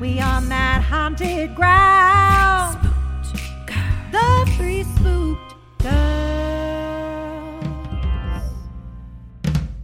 we on that haunted ground. The three spooked girls.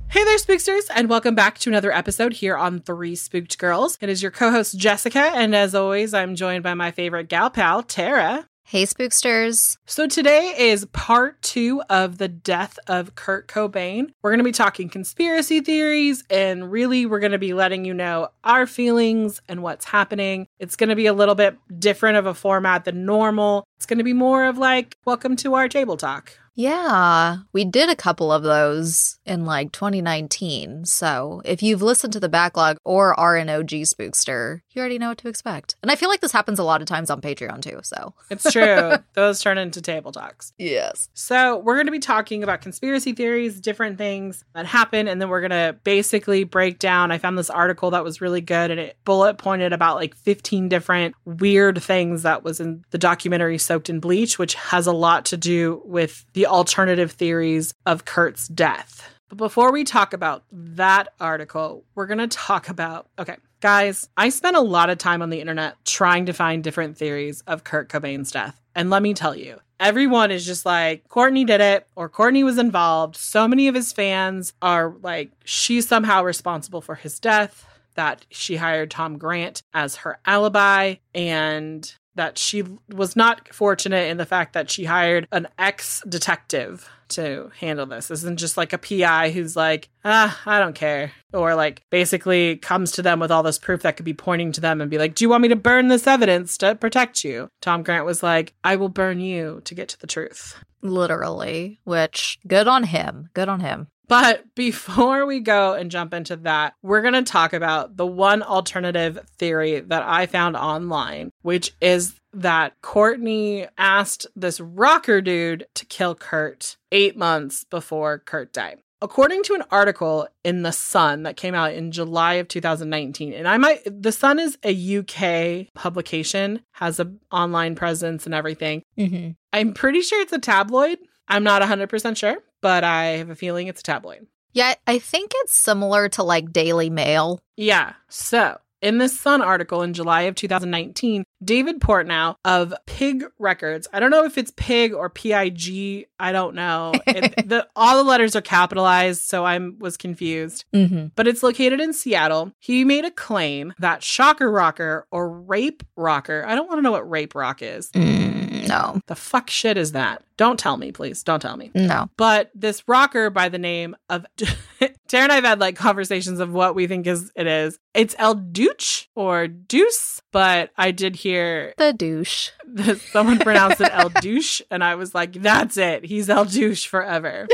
Hey there, spooksters, and welcome back to another episode here on Three Spooked Girls. It is your co host, Jessica, and as always, I'm joined by my favorite gal pal, Tara. Hey, spooksters. So today is part two of the death of Kurt Cobain. We're going to be talking conspiracy theories, and really, we're going to be letting you know our feelings and what's happening. It's going to be a little bit different of a format than normal. It's going to be more of like, welcome to our table talk. Yeah, we did a couple of those in like 2019. So if you've listened to the backlog or are an OG spookster, you already know what to expect. And I feel like this happens a lot of times on Patreon too. So It's true. Those turn into table talks. yes. So, we're going to be talking about conspiracy theories, different things that happen, and then we're going to basically break down. I found this article that was really good and it bullet pointed about like 15 different weird things that was in the documentary Soaked in Bleach, which has a lot to do with the alternative theories of Kurt's death. But before we talk about that article, we're going to talk about okay, guys, I spent a lot of time on the internet trying to find different theories of Kurt Cobain's death. And let me tell you, everyone is just like, Courtney did it or Courtney was involved. So many of his fans are like, she's somehow responsible for his death, that she hired Tom Grant as her alibi, and that she was not fortunate in the fact that she hired an ex detective to handle this. This isn't just like a PI who's like, ah, I don't care. Or like basically comes to them with all this proof that could be pointing to them and be like, Do you want me to burn this evidence to protect you? Tom Grant was like, I will burn you to get to the truth. Literally, which good on him. Good on him. But before we go and jump into that, we're going to talk about the one alternative theory that I found online, which is that Courtney asked this rocker dude to kill Kurt eight months before Kurt died. According to an article in The Sun that came out in July of 2019, and I might, The Sun is a UK publication, has an online presence and everything. Mm-hmm. I'm pretty sure it's a tabloid. I'm not 100% sure, but I have a feeling it's a tabloid. Yeah, I think it's similar to like Daily Mail. Yeah. So, in this Sun article in July of 2019, David Portnow of Pig Records, I don't know if it's Pig or PIG, I don't know. It, the, all the letters are capitalized, so I was confused. Mm-hmm. But it's located in Seattle. He made a claim that Shocker Rocker or Rape Rocker, I don't want to know what Rape Rock is. Mm, no, The fuck shit is that? Don't tell me, please. Don't tell me. no. But this rocker by the name of Tara and I have had like conversations of what we think is it is. It's El Duce or Deuce, but I did hear The douche. someone pronounced it El Douche, and I was like, that's it. He's El Douche forever.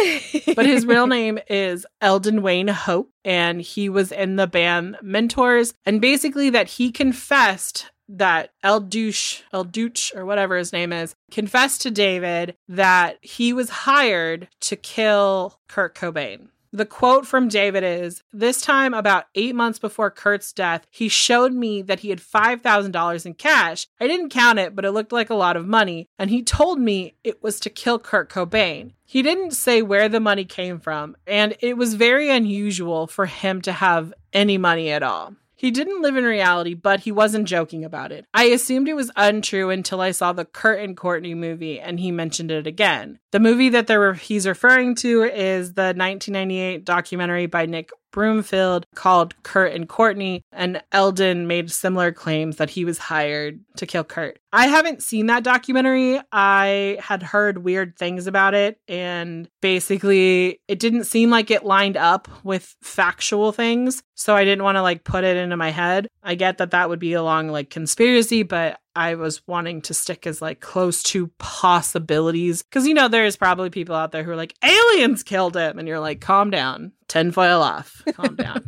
But his real name is Eldon Wayne Hoke, and he was in the band Mentors, and basically that he confessed that El Douche, El Douche, or whatever his name is, confessed to David that he was hired to kill Kurt Cobain. The quote from David is This time, about eight months before Kurt's death, he showed me that he had $5,000 in cash. I didn't count it, but it looked like a lot of money. And he told me it was to kill Kurt Cobain. He didn't say where the money came from, and it was very unusual for him to have any money at all. He didn't live in reality, but he wasn't joking about it. I assumed it was untrue until I saw the Kurt and Courtney movie and he mentioned it again. The movie that he's referring to is the 1998 documentary by Nick Broomfield called Kurt and Courtney, and Eldon made similar claims that he was hired to kill Kurt. I haven't seen that documentary. I had heard weird things about it, and basically, it didn't seem like it lined up with factual things. So I didn't want to like put it into my head. I get that that would be along like conspiracy, but I was wanting to stick as like close to possibilities because you know there's probably people out there who are like aliens killed him, and you're like, calm down, tinfoil off, calm down.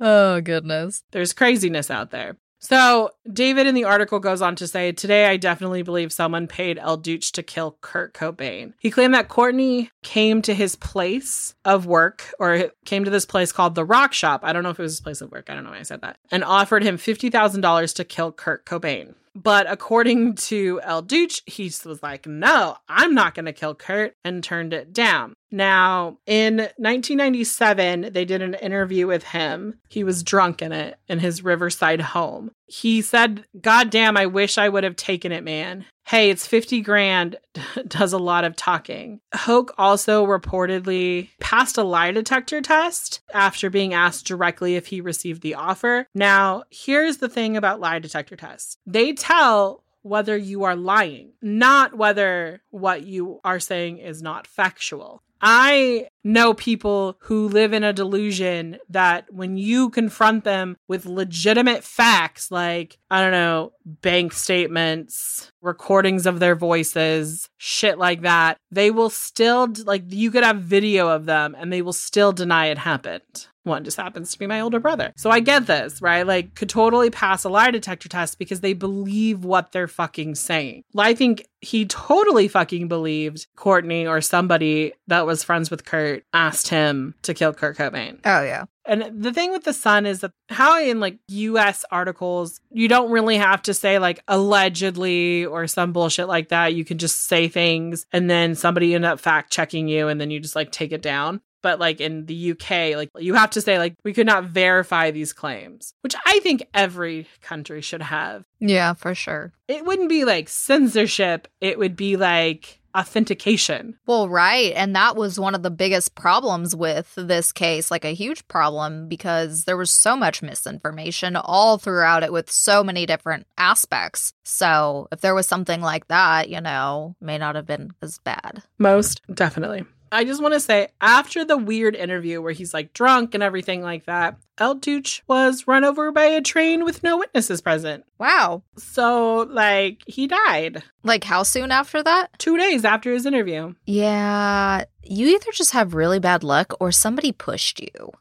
Oh, goodness. There's craziness out there. So, David in the article goes on to say, Today I definitely believe someone paid El Duce to kill Kurt Cobain. He claimed that Courtney came to his place of work or came to this place called the Rock Shop. I don't know if it was his place of work. I don't know why I said that. And offered him $50,000 to kill Kurt Cobain. But according to El Duce, he was like, no, I'm not going to kill Kurt and turned it down. Now, in 1997, they did an interview with him. He was drunk in it in his Riverside home. He said, God damn, I wish I would have taken it, man. Hey, it's 50 grand, does a lot of talking. Hoke also reportedly passed a lie detector test after being asked directly if he received the offer. Now, here's the thing about lie detector tests they tell whether you are lying, not whether what you are saying is not factual. I know people who live in a delusion that when you confront them with legitimate facts, like, I don't know, bank statements, recordings of their voices, shit like that, they will still, like, you could have video of them and they will still deny it happened. One just happens to be my older brother. So I get this, right? Like, could totally pass a lie detector test because they believe what they're fucking saying. I think he totally fucking believed Courtney or somebody that was friends with Kurt asked him to kill Kurt Cobain. Oh, yeah. And the thing with the sun is that how in like US articles, you don't really have to say like allegedly or some bullshit like that. You can just say things and then somebody end up fact checking you and then you just like take it down. But like in the UK, like you have to say like we could not verify these claims, which I think every country should have. Yeah, for sure. It wouldn't be like censorship, it would be like authentication. Well, right. And that was one of the biggest problems with this case, like a huge problem, because there was so much misinformation all throughout it with so many different aspects. So if there was something like that, you know, may not have been as bad. Most definitely. I just want to say, after the weird interview where he's like drunk and everything like that, El Duce was run over by a train with no witnesses present. Wow. So, like, he died Like how soon after that? two days after his interview. Yeah. You either just have really bad luck or somebody pushed you.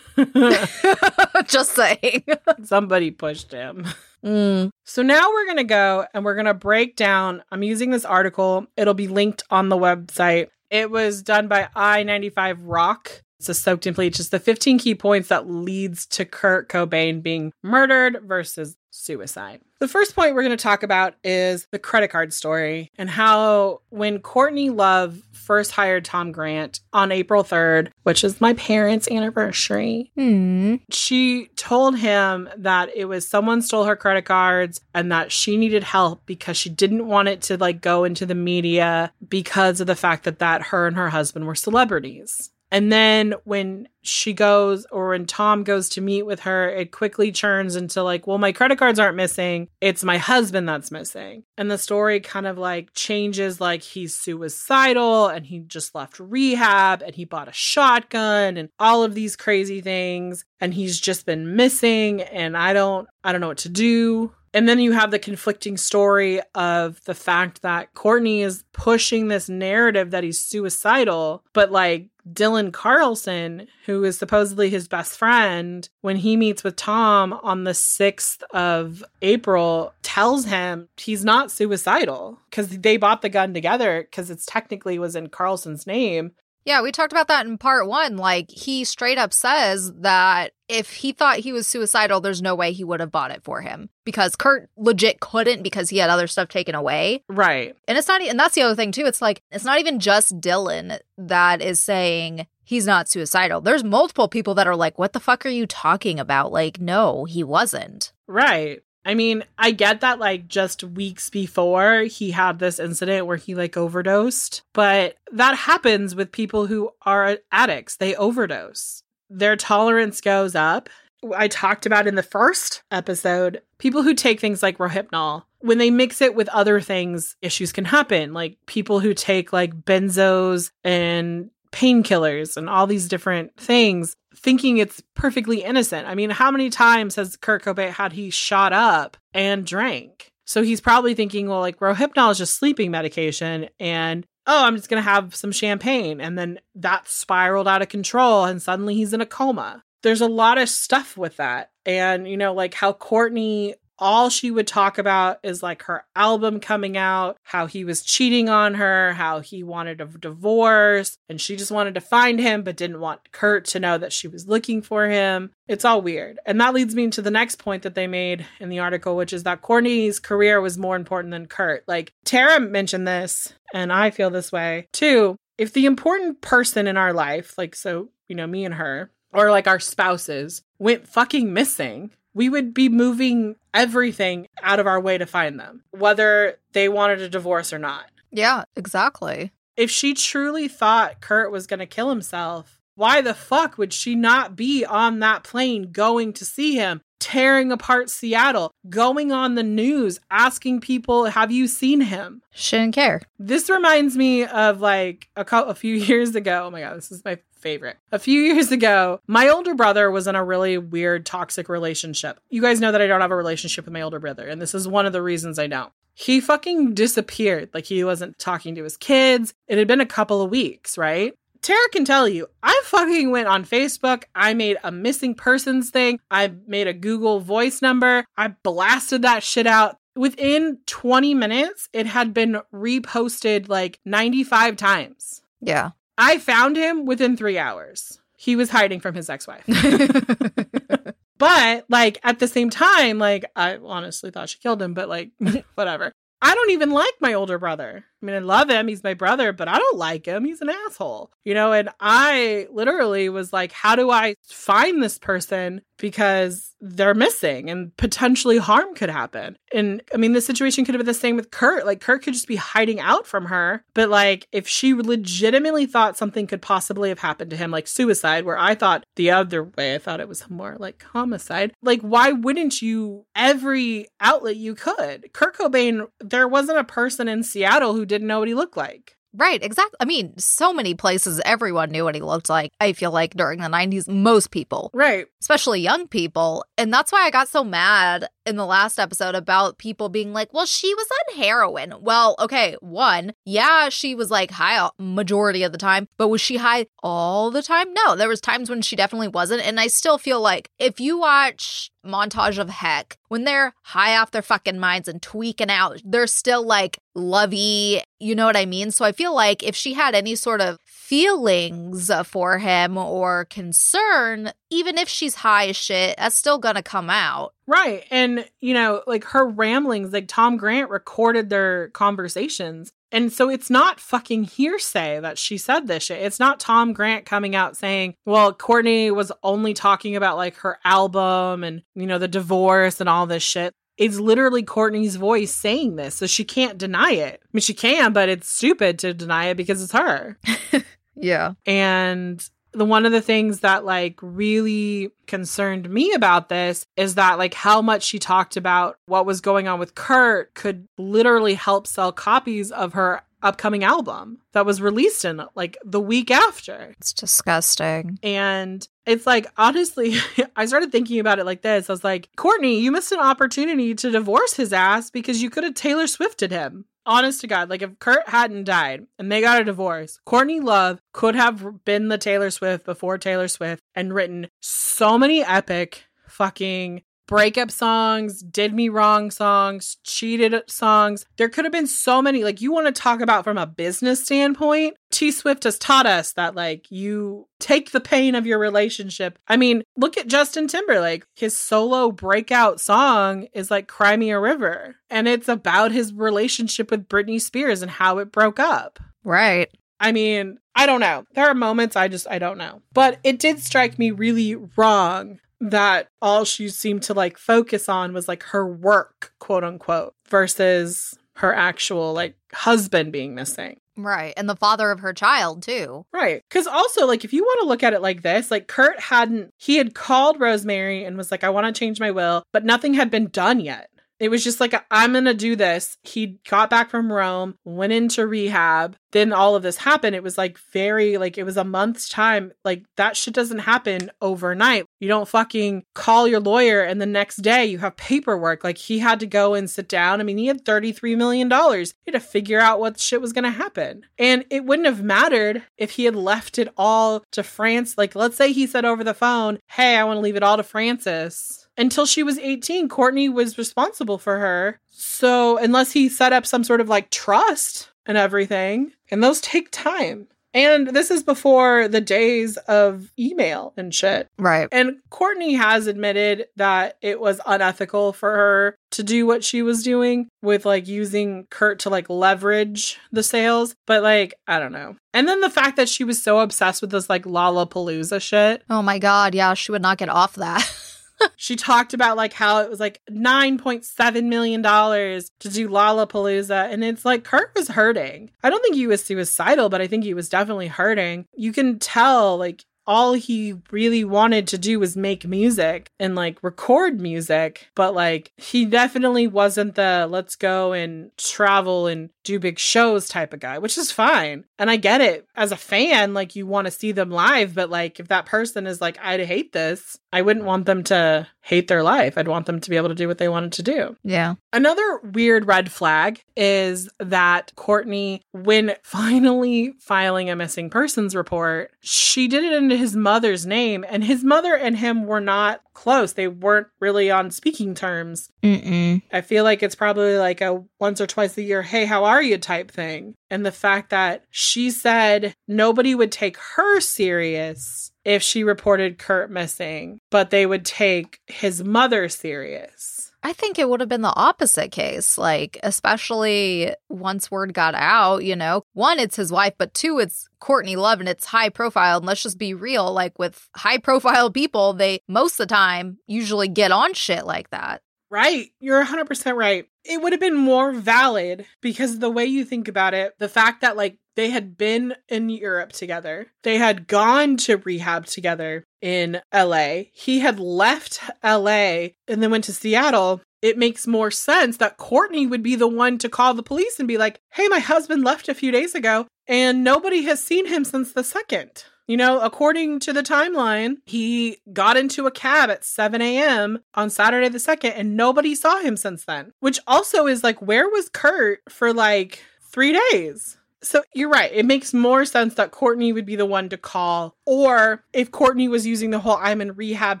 just saying. Somebody pushed him. Mm. So now we're going to go and we're going to break down. I'm using this article, it'll be linked on the website. It was done by I 95 Rock. It's a soaked in bleach. It's the 15 key points that leads to Kurt Cobain being murdered versus suicide. The first point we're going to talk about is the credit card story and how when Courtney Love first hired Tom Grant on April 3rd, which is my parents' anniversary, Hmm. she told him that it was someone stole her credit cards and that she needed help because she didn't want it to like go into the media because of the fact that that her and her husband were celebrities. And then when she goes or when Tom goes to meet with her, it quickly turns into like, well, my credit cards aren't missing. It's my husband that's missing. And the story kind of like changes like he's suicidal and he just left rehab and he bought a shotgun and all of these crazy things and he's just been missing and I don't I don't know what to do. And then you have the conflicting story of the fact that Courtney is pushing this narrative that he's suicidal, but like Dylan Carlson, who is supposedly his best friend, when he meets with Tom on the 6th of April, tells him he's not suicidal because they bought the gun together because it's technically was in Carlson's name. Yeah, we talked about that in part one. Like, he straight up says that if he thought he was suicidal, there's no way he would have bought it for him because Kurt legit couldn't because he had other stuff taken away. Right. And it's not, and that's the other thing too. It's like, it's not even just Dylan that is saying he's not suicidal. There's multiple people that are like, what the fuck are you talking about? Like, no, he wasn't. Right. I mean, I get that like just weeks before he had this incident where he like overdosed, but that happens with people who are addicts. They overdose. their tolerance goes up. I talked about in the first episode, people who take things like Rohypnol, when they mix it with other things, issues can happen. Like people who take like benzos and painkillers and all these different things, thinking it's perfectly innocent. I mean, how many times has Kurt Cobain had he shot up and drank? So he's probably thinking, well, like Rohypnol is just sleeping medication and oh, I'm just to have some champagne. And then that spiraled out of control and suddenly he's in a coma. There's a lot of stuff with that. And, you know, like how Courtney all she would talk about is like her album coming out, how he was cheating on her, how he wanted a divorce, and she just wanted to find him but didn't want Kurt to know that she was looking for him. It's all weird. And that leads me to the next point that they made in the article, which is that Courtney's career was more important than Kurt. Like Tara mentioned this, and I feel this way too. If the important person in our life, like so, you know, me and her, or like our spouses, went fucking missing, we would be moving everything out of our way to find them, whether they wanted a divorce or not. Yeah, exactly. If she truly thought Kurt was going to kill himself, why the fuck would she not be on that plane going to see him, tearing apart Seattle, going on the news, asking people, Have you seen him? She didn't care. This reminds me of like a, co- a few years ago. Oh my God, this is my favorite. A few years ago, my older brother was in a really weird, toxic relationship. You guys know that I don't have a relationship with my older brother, and this is one of the reasons I don't. He fucking disappeared. Like he wasn't talking to his kids. It had been a couple of weeks, right? Tara can tell you, I fucking went on Facebook. I made a missing persons thing. I made a Google voice number. I blasted that shit out. Within 20 minutes, it had been reposted like 95 times. Yeah. I found him within three hours. He was hiding from his ex wife. but, like, at the same time, like, I honestly thought she killed him, but, like, whatever. I don't even like my older brother. I mean, I love him. He's my brother, but I don't like him. He's an asshole, you know? And I literally was like, how do I find this person? Because they're missing and potentially harm could happen. And I mean, the situation could have been the same with Kurt. Like, Kurt could just be hiding out from her. But like, if she legitimately thought something could possibly have happened to him, like suicide, where I thought the other way, I thought it was more like homicide, like, why wouldn't you every outlet you could? Kurt Cobain, there wasn't a person in Seattle who didn't know what he looked like. Right, exactly. I mean, so many places everyone knew what he looked like. I feel like during the 90s, most people, Right. especially young people. And that's why I got so mad in the last episode about people being like, well, she was on heroin. Well, okay, one, yeah, she was like high majority of the time, but was she high all the time? No, there was times when she definitely wasn't. And I still feel like if you watch montage of heck when they're high off their fucking minds and tweaking out they're still like lovey you know what i mean so i feel like if she had any sort of feelings for him or concern even if she's high as shit that's still gonna come out Right. And, you know, like her ramblings, like Tom Grant recorded their conversations. And so it's not fucking hearsay that she said this shit. It's not Tom Grant coming out saying, well, Courtney was only talking about like her album and, you know, the divorce and all this shit. It's literally Courtney's voice saying this. So she can't deny it. I mean, she can, but it's stupid to deny it because it's her. yeah And the one of the things that like really concerned me about this is that like how much she talked about what was going on with Kurt could literally help sell copies of her upcoming album that was released in like the week after. it's disgusting And it's like, honestly, I started thinking about it like this. I was like, Courtney, you missed an opportunity to divorce his ass because you could have Taylor Swifted him. Honest to God, like if Kurt hadn't died and they got a divorce, Courtney Love could have been the Taylor Swift before Taylor Swift and written so many epic fucking breakup songs, did me wrong songs, cheated songs. There could have been so many. Like, you want to talk about from a business standpoint? T Swift has taught us that, like, you take the pain of your relationship. I mean, look at Justin Timberlake. His solo breakout song is like Cry Me a River, and it's about his relationship with Britney Spears and how it broke up. right I mean, I don't know. There are moments I just I don't know. But it did strike me really wrong that all she seemed to like focus on was like her work, quote unquote, versus her actual like husband being missing. Right. And the father of her child, too. Right. Because also, like, if you want to look at it like this, like, Kurt hadn't, he had called Rosemary and was like, I want to change my will, but nothing had been done yet. It was just like, I'm going to do this. He got back from Rome, went into rehab. Then all of this happened. It was like very, like, it was a month's time. Like, that shit doesn't happen overnight. You don't fucking call your lawyer and the next day you have paperwork. Like, he had to go and sit down. I mean, he had $33 million. He had to figure out what shit was going to happen. And it wouldn't have mattered if he had left it all to France. Like, let's say he said over the phone, Hey, I want to leave it all to Frances until she was 18, Courtney was responsible for her. So, unless he set up some sort of like trust and everything, and those take time. And this is before the days of email and shit. Right. And Courtney has admitted that it was unethical for her to do what she was doing with like using Kurt to like leverage the sales. But like, I don't know. And then the fact that she was so obsessed with this like Lollapalooza shit. Oh my God. Yeah. She would not get off that. she talked about like how it was like $9.7 million to do Lollapalooza. And it's like Kurt was hurting. I don't think he was suicidal, but I think he was definitely hurting. You can tell like all he really wanted to do was make music and like record music, but like he definitely wasn't the let's go and travel and do big shows type of guy, which is fine. And I get it. As a fan, like you want to see them live, but like if that person is like, I'd hate this, I wouldn't want them to hate their life. I'd want them to be able to do what they wanted to do. Yeah. Another weird red flag is that Courtney, when finally filing a missing persons report, she did it into his mother's name, and his mother and him were not close. They weren't really on speaking terms. Mm-mm. I feel like it's probably like a once or twice a year, hey, how are you type thing. And the fact that she said nobody would take her serious if she reported Kurt missing, but they would take his mother serious. I think it would have been the opposite case. Like, especially once word got out, you know, one, it's his wife, but two, it's Courtney Love and it's high profile. And let's just be real like, with high profile people, they most of the time usually get on shit like that. Right. You're 100% right. It would have been more valid because the way you think about it, the fact that like they had been in Europe together, they had gone to rehab together in LA, he had left LA and then went to Seattle. It makes more sense that Courtney would be the one to call the police and be like, hey, my husband left a few days ago and nobody has seen him since the second. You know, according to the timeline, he got into a cab at 7 a.m. on Saturday the 2nd, and nobody saw him since then. Which also is like, where was Kurt for like three days? So you're right. It makes more sense that Courtney would be the one to call. Or if Courtney was using the whole I'm in rehab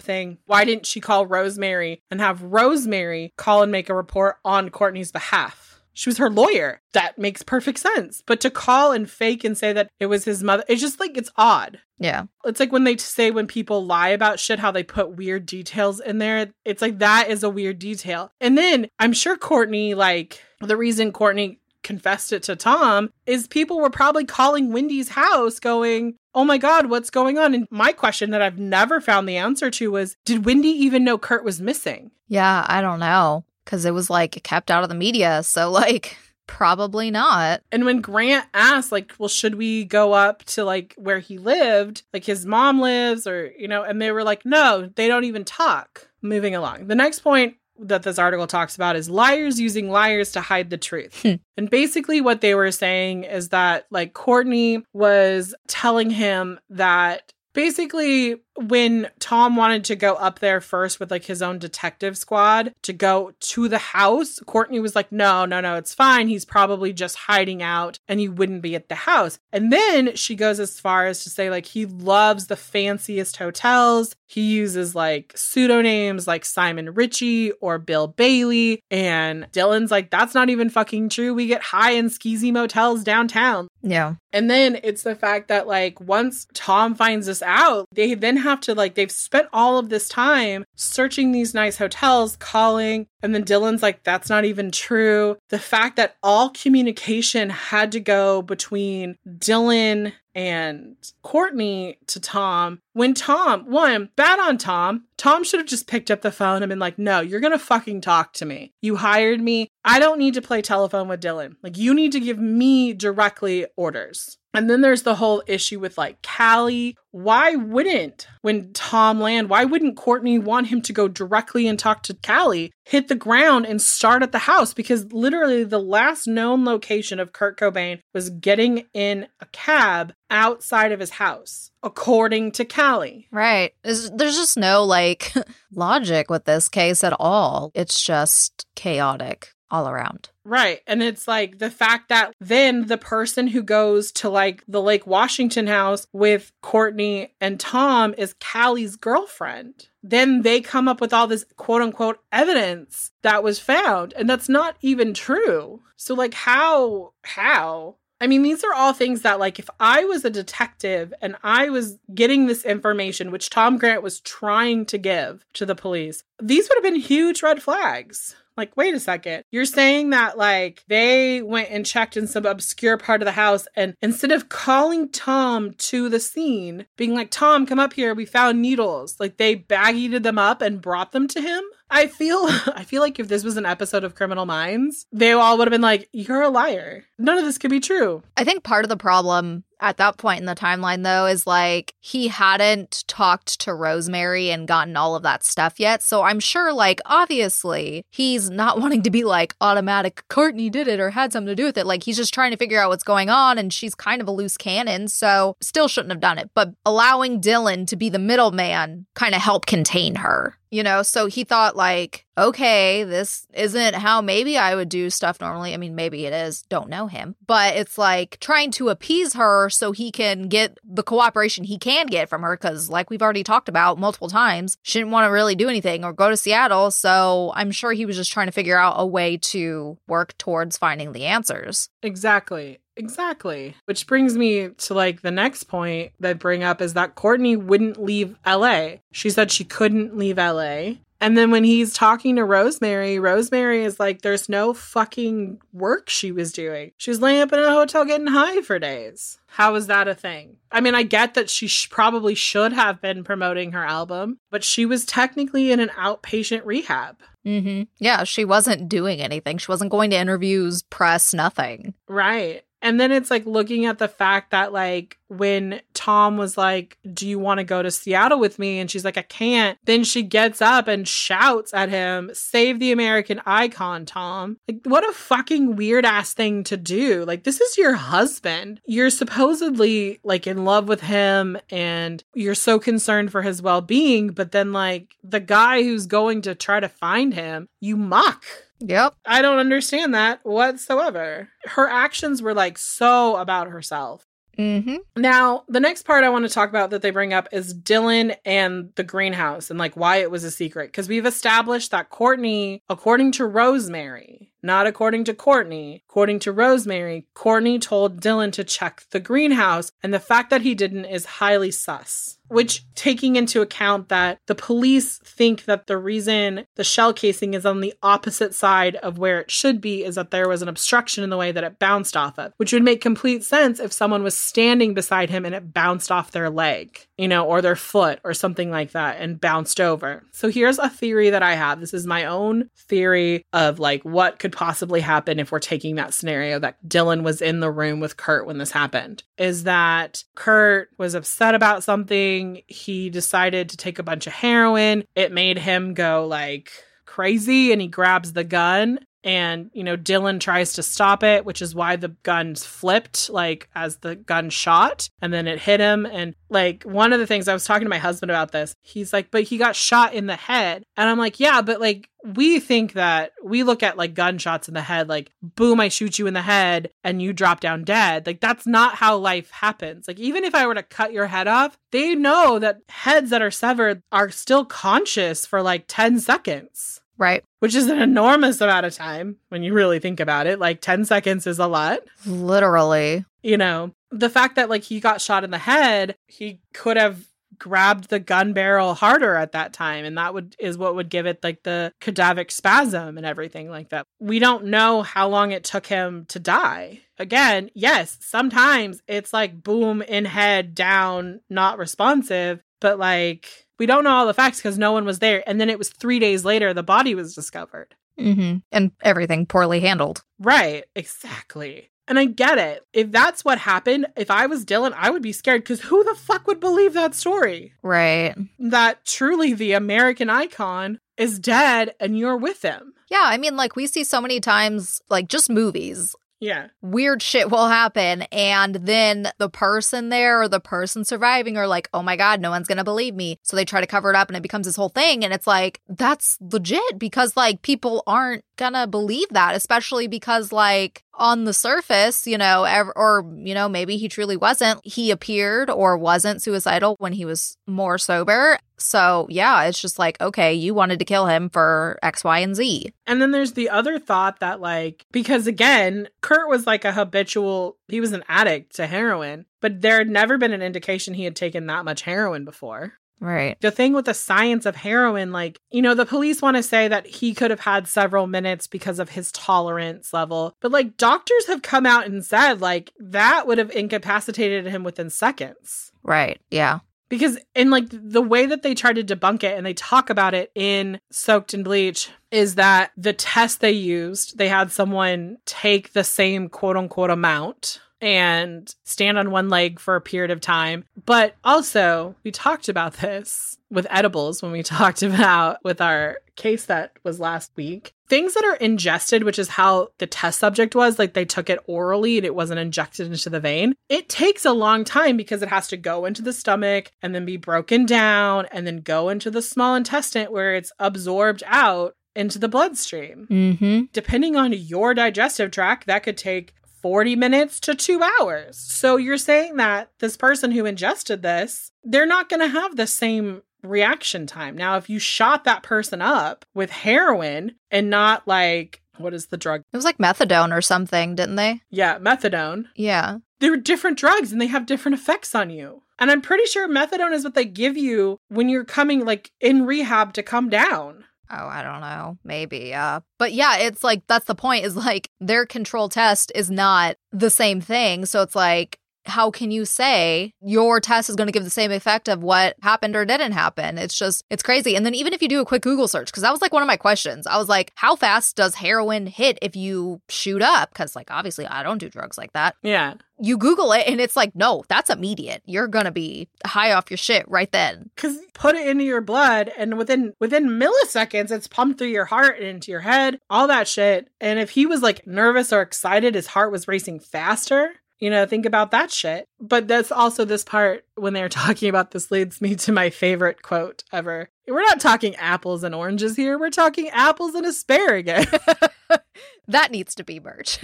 thing, why didn't she call Rosemary and have Rosemary call and make a report on Courtney's behalf? She was her lawyer. That makes perfect sense. But to call and fake and say that it was his mother, it's just like it's odd. Yeah. It's like when they say when people lie about shit, how they put weird details in there. It's like that is a weird detail. And then I'm sure Courtney, like, the reason Courtney confessed it to Tom is people were probably calling Wendy's house going, Oh my God, what's going on? And my question that I've never found the answer to was Did Wendy even know Kurt was missing? Yeah, I don't know. Cause it was like kept out of the media. So, like, probably not. And when Grant asked, like, well, should we go up to like where he lived, like his mom lives, or, you know, and they were like, no, they don't even talk. Moving along. The next point that this article talks about is liars using liars to hide the truth. Hmm. and basically, what they were saying is that, like, Courtney was telling him that basically when Tom wanted to go up there first with like his own detective squad to go to the house, Courtney was like, no, no, no, it's fine. He's probably just hiding out and he wouldn't be at the house. And then she goes as far as to say, like, he loves the fanciest hotels. He uses like pseudonames like Simon Ritchie or Bill Bailey. And Dylan's like, that's not even fucking true. We get high and skeezy motels downtown. Yeah. And then it's the fact that, like, once Tom finds this out, they then have to, like, they've spent all of this time searching these nice hotels, calling And then Dylan's like, that's not even true. The fact that all communication had to go between Dylan and Courtney to Tom. When Tom, one, bad on Tom. Tom should have just picked up the phone and been like, no, you're going to fucking talk to me. You hired me. I don't need to play telephone with Dylan. Like, you need to give me directly orders. And then there's the whole issue with like Cali. Why wouldn't, when Tom land, why wouldn't Courtney want him to go directly and talk to Cali, hit the ground and start at the house? Because literally the last known location of Kurt Cobain was getting in a cab outside of his house, according to Cali. Right. There's, just no like logic with this case at all. It's just chaotic all around. Right. And it's like the fact that then the person who goes to like the Lake Washington house with Courtney and Tom is Cali's girlfriend. Then they come up with all this quote unquote evidence that was found. And that's not even true. So, like, how, how? I mean, these are all things that, like, if I was a detective and I was getting this information, which Tom Grant was trying to give to the police, these would have been huge red flags. Like, wait a second. You're saying that, like, they went and checked in some obscure part of the house, and instead of calling Tom to the scene, being like, Tom, come up here, we found needles, like, they baggied them up and brought them to him? I feel I feel like if this was an episode of Criminal Minds, they all would have been like, "You're a liar. None of this could be true." I think part of the problem at that point in the timeline though is like he hadn't talked to Rosemary and gotten all of that stuff yet. So I'm sure like obviously he's not wanting to be like automatic Courtney did it or had something to do with it. Like he's just trying to figure out what's going on and she's kind of a loose cannon, so still shouldn't have done it. But allowing Dylan to be the middleman kind of helped contain her. You know, so he thought like, okay, this isn't how maybe I would do stuff normally. I mean, maybe it is, don't know him. But it's like trying to appease her so he can get the cooperation he can get from her cuz like we've already talked about multiple times, she didn't want to really do anything or go to Seattle, so I'm sure he was just trying to figure out a way to work towards finding the answers. Exactly. Exactly. Which brings me to like the next point that bring up is that Courtney wouldn't leave LA. She said she couldn't leave LA. And then when he's talking to Rosemary, Rosemary is like, there's no fucking work she was doing. She was laying up in a hotel getting high for days. How is that a thing? I mean, I get that she sh- probably should have been promoting her album, but she was technically in an outpatient rehab. Mm-hmm. Yeah, she wasn't doing anything. She wasn't going to interviews, press, nothing. Right. And then it's like looking at the fact that, like, when Tom was like, Do you want to go to Seattle with me? And she's like, I can't. Then she gets up and shouts at him, Save the American icon, Tom. Like, what a fucking weird ass thing to do. Like, this is your husband. You're supposedly like in love with him and you're so concerned for his well being. But then, like, the guy who's going to try to find him, you mock. Yep. I don't understand that whatsoever. Her actions were like so about herself. Mm-hmm. Now, the next part I want to talk about that they bring up is Dylan and the greenhouse and like why it was a secret. Because we've established that Courtney, according to Rosemary, not according to Courtney, according to Rosemary, Courtney told Dylan to check the greenhouse. And the fact that he didn't is highly sus. Which, taking into account that the police think that the reason the shell casing is on the opposite side of where it should be is that there was an obstruction in the way that it bounced off of, which would make complete sense if someone was standing beside him and it bounced off their leg, you know, or their foot or something like that and bounced over. So here's a theory that I have. This is my own theory of like what could possibly happen if we're taking that scenario that Dylan was in the room with Kurt when this happened. Is that Kurt was upset about something he decided to take a bunch of heroin. It made him go like crazy and he grabs the gun and you know Dylan tries to stop it which is why the guns flipped like as the gun shot and then it hit him. And like one of the things I was talking to my husband about this. He's like but he got shot in the head. And I'm like yeah but like we think that we look at like gunshots in the head like boom I shoot you in the head and you drop down dead. Like that's not how life happens. Like even if I were to cut your head off they know that heads that are severed are still conscious for like 10 seconds Right. which is an enormous amount of time when you really think about it. Like 10 seconds is a lot. Literally. You know, the fact that like he got shot in the head, he could have grabbed the gun barrel harder at that time and that would is what would give it like the cadaveric spasm and everything like that. We don't know how long it took him to die. Again, yes, sometimes it's like boom in head down not responsive, but like we don't know all the facts because no one was there and then it was 3 days later the body was discovered. Mm-hmm. And everything poorly handled. Right, exactly. And I get it. If that's what happened, if I was Dylan, I would be scared because who the fuck would believe that story? Right. That truly the American icon is dead and you're with him. Yeah, I mean, like we see so many times, like just movies, Yeah. weird shit will happen. And then the person there or the person surviving are like, oh my God, no one's going to believe me. So they try to cover it up and it becomes this whole thing. And it's like, that's legit because like people aren't to believe that, especially because like on the surface, you know, ev- or, you know, maybe he truly wasn't. He appeared or wasn't suicidal when he was more sober. So yeah, it's just like, okay, you wanted to kill him for X, Y, and Z. And then there's the other thought that, like, because again, Kurt was like a habitual, he was an addict to heroin, but there had never been an indication he had taken that much heroin before. Right. the thing with the science of heroin, like, you know, the police want to say that he could have had several minutes because of his tolerance level. But like, doctors have come out and said, like, that would have incapacitated him within seconds. Right. Yeah. Because in like the way that they try to debunk it and they talk about it in Soaked in Bleach is that the test they used, they had someone take the same quote unquote amount and stand on one leg for a period of time. But also, we talked about this with edibles when we talked about with our case that was last week. Things that are ingested, which is how the test subject was, like they took it orally and it wasn't injected into the vein. It takes a long time because it has to go into the stomach and then be broken down and then go into the small intestine where it's absorbed out into the bloodstream. Mm-hmm. Depending on your digestive tract, that could take 40 minutes to two hours. So you're saying that this person who ingested this, they're not going to have the same reaction time. Now, if you shot that person up with heroin and not like, what is the drug? It was like methadone or something, didn't they? Yeah, methadone. Yeah. They're different drugs and they have different effects on you. And I'm pretty sure methadone is what they give you when you're coming like in rehab to come down. Oh, I don't know. Maybe. Uh but yeah, it's like that's the point is like their control test is not the same thing. So it's like how can you say your test is going to give the same effect of what happened or didn't happen? It's just, it's crazy. And then even if you do a quick Google search, because that was like one of my questions, I was like, how fast does heroin hit if you shoot up? Because, like, obviously, I don't do drugs like that. Yeah. You Google it and it's like, no, that's immediate. You're going to be high off your shit right then. Cause put it into your blood and within within milliseconds it's pumped through your heart and into your head, all that shit. And if he was like nervous or excited, his heart was racing faster. You know, think about that shit. But that's also this part when they're talking about this leads me to my favorite quote ever. We're not talking apples and oranges here. We're talking apples and asparagus. that needs to be merch.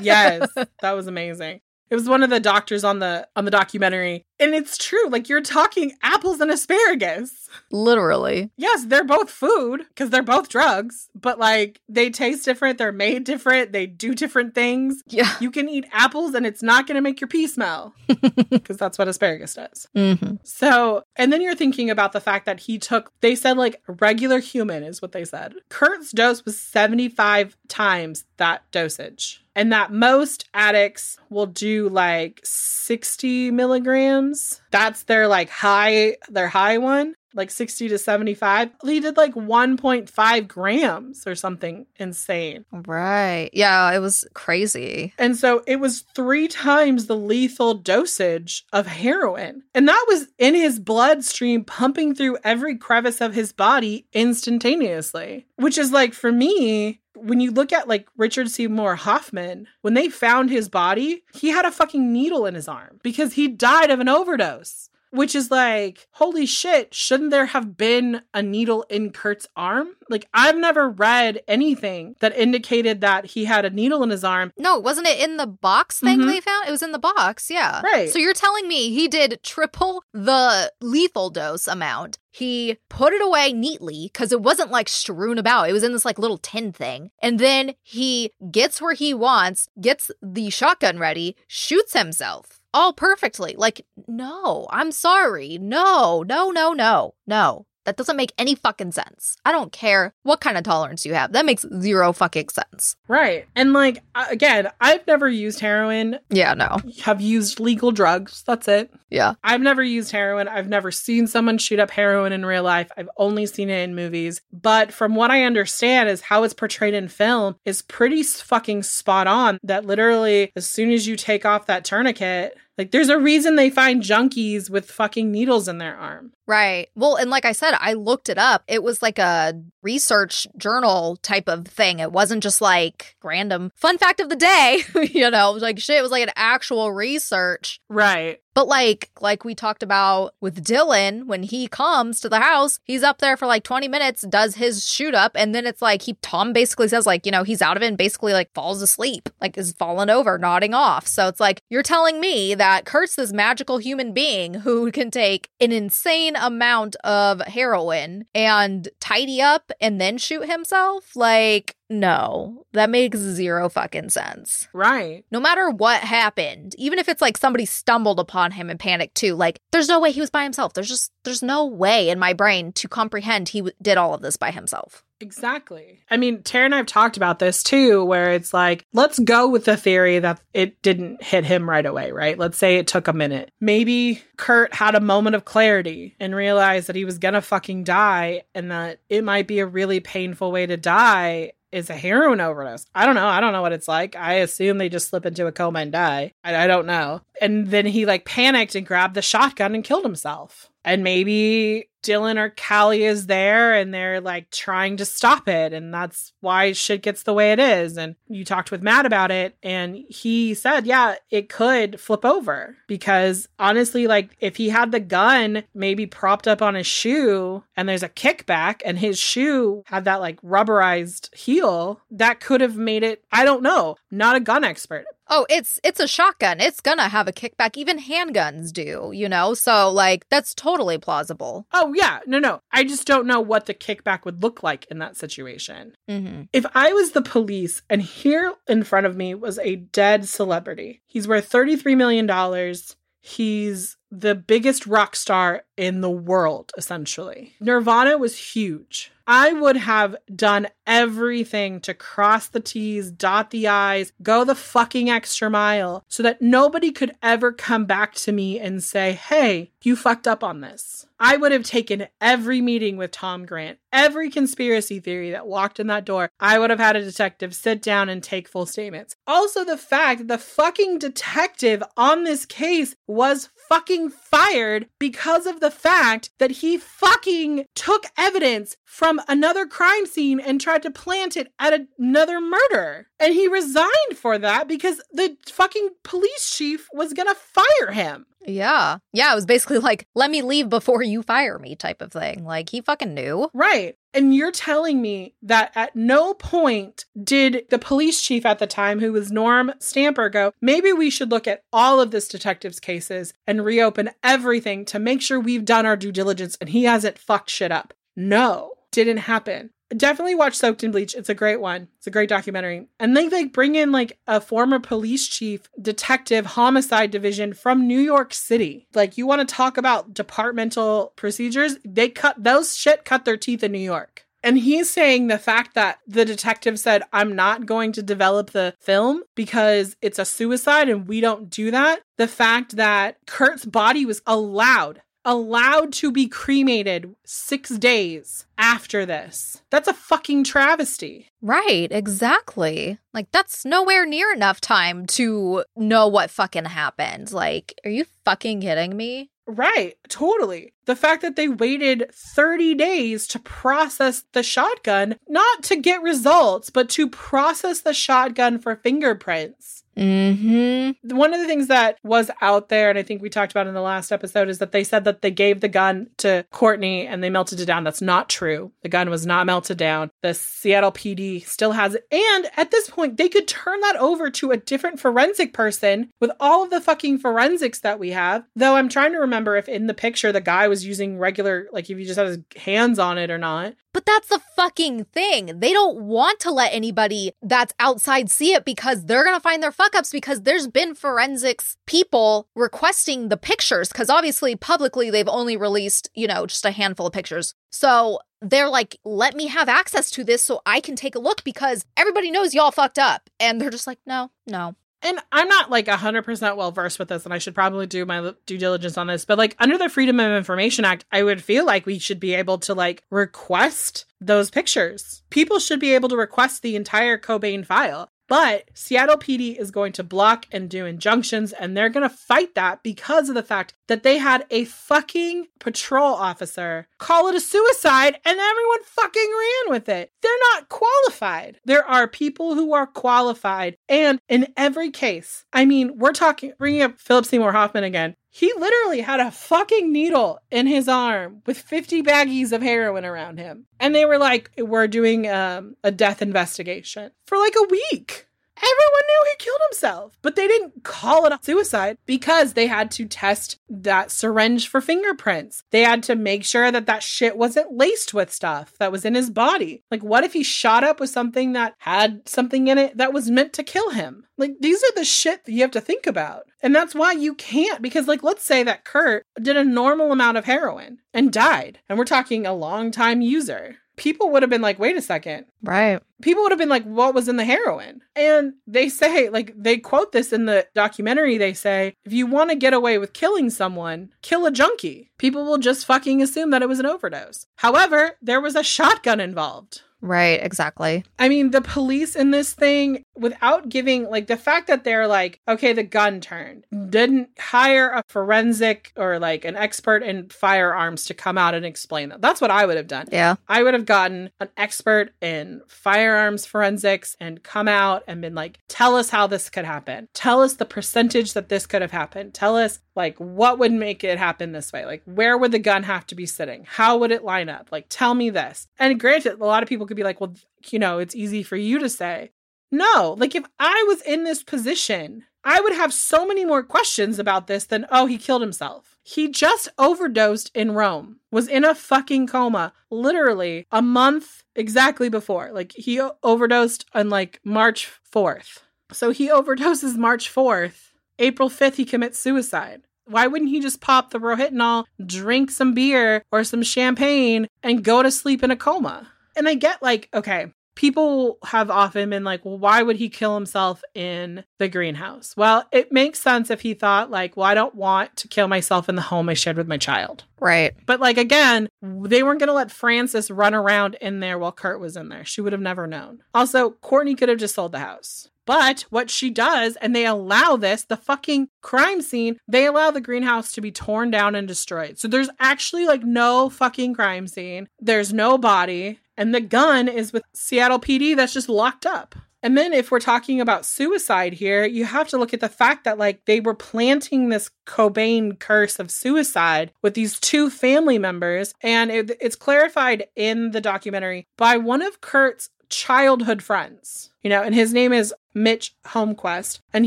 yes, that was amazing. It was one of the doctors on the on the documentary. And it's true. Like you're talking apples and asparagus. Literally. Yes, they're both food because they're both drugs, but like they taste different, they're made different, they do different things. Yeah. You can eat apples and it's not going to make your pee smell because that's what asparagus does. Mm-hmm. So, and then you're thinking about the fact that he took, they said like regular human is what they said. Kurt's dose was 75 times that dosage. And that most addicts will do like 60 milligrams. That's their like high, their high one, like 60 to 75. He did like 1.5 grams or something insane. Right. Yeah, it was crazy. And so it was three times the lethal dosage of heroin. And that was in his bloodstream, pumping through every crevice of his body instantaneously. Which is like, for me, when you look at like Richard Seymour Hoffman, when they found his body, he had a fucking needle in his arm because he died of an overdose. Which is like, holy shit, shouldn't there have been a needle in Kurt's arm? Like, I've never read anything that indicated that he had a needle in his arm. No, wasn't it in the box thing Mhm. they found? It was in the box, yeah. Right. So you're telling me he did triple the lethal dose amount. He put it away neatly because it wasn't like strewn about. It was in this like little tin thing. And then he gets where he wants, gets the shotgun ready, shoots himself. All perfectly. Like, no, I'm sorry. No, no, no, no, no. That doesn't make any fucking sense. I don't care what kind of tolerance you have. That makes zero fucking sense. Right. And like uh, again, I've never used heroin. Yeah, no. Have used legal drugs. That's it. Yeah. I've never used heroin. I've never seen someone shoot up heroin in real life. I've only seen it in movies. But from what I understand is how it's portrayed in film is pretty fucking spot on that literally as soon as you take off that tourniquet, like there's a reason they find junkies with fucking needles in their arm. Right. Well, and like I said, I looked it up. It was like a research journal type of thing. It wasn't just like random fun fact of the day, you know, like shit. It was like an actual research. Right. But like like we talked about with Dylan, when he comes to the house, he's up there for like 20 minutes, does his shoot up, and then it's like he Tom basically says, like, you know, he's out of it and basically like falls asleep, like is falling over, nodding off. So it's like, you're telling me that Kurt's this magical human being who can take an insane amount of heroin and tidy up and then shoot himself? Like, no, that makes zero fucking sense Right. no matter what happened, even if it's like somebody stumbled upon him and panicked too, like there's no way he was by himself. There's just there's no way in my brain to comprehend he w- did all of this by himself. Exactly. I mean, Tara and I have talked about this too, where it's like, let's go with the theory that it didn't hit him right away, right? Let's say it took a minute. Maybe Kurt had a moment of clarity and realized that he was gonna fucking die and that it might be a really painful way to die is a heroin overdose. I don't know. I don't know what it's like. I assume they just slip into a coma and die. I, I don't know. And then he like panicked and grabbed the shotgun and killed himself. And maybe Dylan or Cali is there and they're like trying to stop it. And that's why shit gets the way it is. And you talked with Matt about it. And he said, yeah, it could flip over because honestly, like if he had the gun maybe propped up on his shoe and there's a kickback and his shoe had that like rubberized heel, that could have made it, I don't know, not a gun expert. Oh, it's it's a shotgun. It's gonna have a kickback. Even handguns do, you know. So like that's totally plausible. Oh, yeah. No, no. I just don't know what the kickback would look like in that situation. Mm-hmm. If I was the police and here in front of me was a dead celebrity, he's worth $33 million. He's the biggest rock star in the world, essentially. Nirvana was huge. I would have done everything to cross the T's, dot the I's, go the fucking extra mile so that nobody could ever come back to me and say, hey, you fucked up on this. I would have taken every meeting with Tom Grant, every conspiracy theory that walked in that door. I would have had a detective sit down and take full statements. Also, the fact that the fucking detective on this case was fucking fired because of the fact that he fucking took evidence from another crime scene and tried to plant it at another murder. And he resigned for that because the fucking police chief was gonna fire him. Yeah, yeah. It was basically like, "Let me leave before you fire me," type of thing. Like he fucking knew. Right. And you're telling me that at no point did the police chief at the time, who was Norm Stamper, go, maybe we should look at all of this detective's cases and reopen everything to make sure we've done our due diligence and he hasn't fucked shit up. No, didn't happen. Definitely watch Soaked in Bleach. It's a great one. It's a great documentary. And they like bring in like a former police chief, detective, homicide division from New York City. Like you want to talk about departmental procedures? They cut those shit cut their teeth in New York. And he's saying the fact that the detective said, I'm not going to develop the film because it's a suicide and we don't do that. The fact that Kurt's body was allowed allowed to be cremated six days after this. That's a fucking travesty. Right, exactly. Like that's nowhere near enough time to know what fucking happened. Like, are you fucking kidding me? Right, totally. The fact that they waited 30 days to process the shotgun, not to get results, but to process the shotgun for fingerprints. Mm-hmm. One of the things that was out there, and I think we talked about in the last episode, is that they said that they gave the gun to Courtney and they melted it down. That's not true. The gun was not melted down. The Seattle PD still has it. And at this point, they could turn that over to a different forensic person with all of the fucking forensics that we have. Though I'm trying to remember if in the picture the guy was using regular, like if he just had his hands on it or not. But that's the fucking thing. They don't want to let anybody that's outside see it because they're going to find their fuck ups because there's been forensics people requesting the pictures because obviously publicly they've only released, you know, just a handful of pictures. So they're like, let me have access to this so I can take a look because everybody knows y'all fucked up. And they're just like, no, no, and I'm not like 100% well versed with this, and I should probably do my due diligence on this, but like under the Freedom of Information Act, I would feel like we should be able to like request those pictures. People should be able to request the entire Cobain file. But Seattle PD is going to block and do injunctions, and they're going to fight that because of the fact that they had a fucking patrol officer call it a suicide and everyone fucking ran with it. They're not qualified. There are people who are qualified. And in every case, I mean, we're talking, bringing up Philip Seymour Hoffman again. He literally had a fucking needle in his arm with 50 baggies of heroin around him. And they were like, we're doing um, a death investigation for like a week. Everyone knew he killed himself, but they didn't call it a suicide because they had to test that syringe for fingerprints. They had to make sure that that shit wasn't laced with stuff that was in his body. Like, what if he shot up with something that had something in it that was meant to kill him? Like, these are the shit that you have to think about. And that's why you can't, because, like, let's say that Kurt did a normal amount of heroin and died, and we're talking a long time user people would have been like, wait a second. Right. People would have been like, what was in the heroin? And they say, like, they quote this in the documentary. They say, if you want to get away with killing someone, kill a junkie. People will just fucking assume that it was an overdose. However, there was a shotgun involved. Right, exactly. I mean, the police in this thing, without giving, like, the fact that they're like, okay, the gun turned, didn't hire a forensic or like an expert in firearms to come out and explain that. That's what I would have done. Yeah. I would have gotten an expert in firearms forensics and come out and been like, tell us how this could happen. Tell us the percentage that this could have happened. Tell us, like, what would make it happen this way? Like, where would the gun have to be sitting? How would it line up? Like, tell me this. And granted, a lot of people could be like, well, you know, it's easy for you to say. No, like if I was in this position, I would have so many more questions about this than, oh, he killed himself. He just overdosed in Rome, was in a fucking coma literally a month exactly before. Like he overdosed on like March 4th. So he overdoses March 4th. April 5th, he commits suicide. Why wouldn't he just pop the Rohypnol, drink some beer or some champagne, and go to sleep in a coma? And I get like, okay, people have often been like, well, why would he kill himself in the greenhouse? Well, it makes sense if he thought, like, well, I don't want to kill myself in the home I shared with my child. Right. But, like, again, they weren't going to let Frances run around in there while Kurt was in there. She would have never known. Also, Courtney could have just sold the house. But what she does, and they allow this, the fucking crime scene, they allow the greenhouse to be torn down and destroyed. So there's actually like no fucking crime scene. There's no body. And the gun is with Seattle PD that's just locked up. And then if we're talking about suicide here, you have to look at the fact that like they were planting this Cobain curse of suicide with these two family members. And it, it's clarified in the documentary by one of Kurt's childhood friends, you know, and his name is Mitch Holmquist. And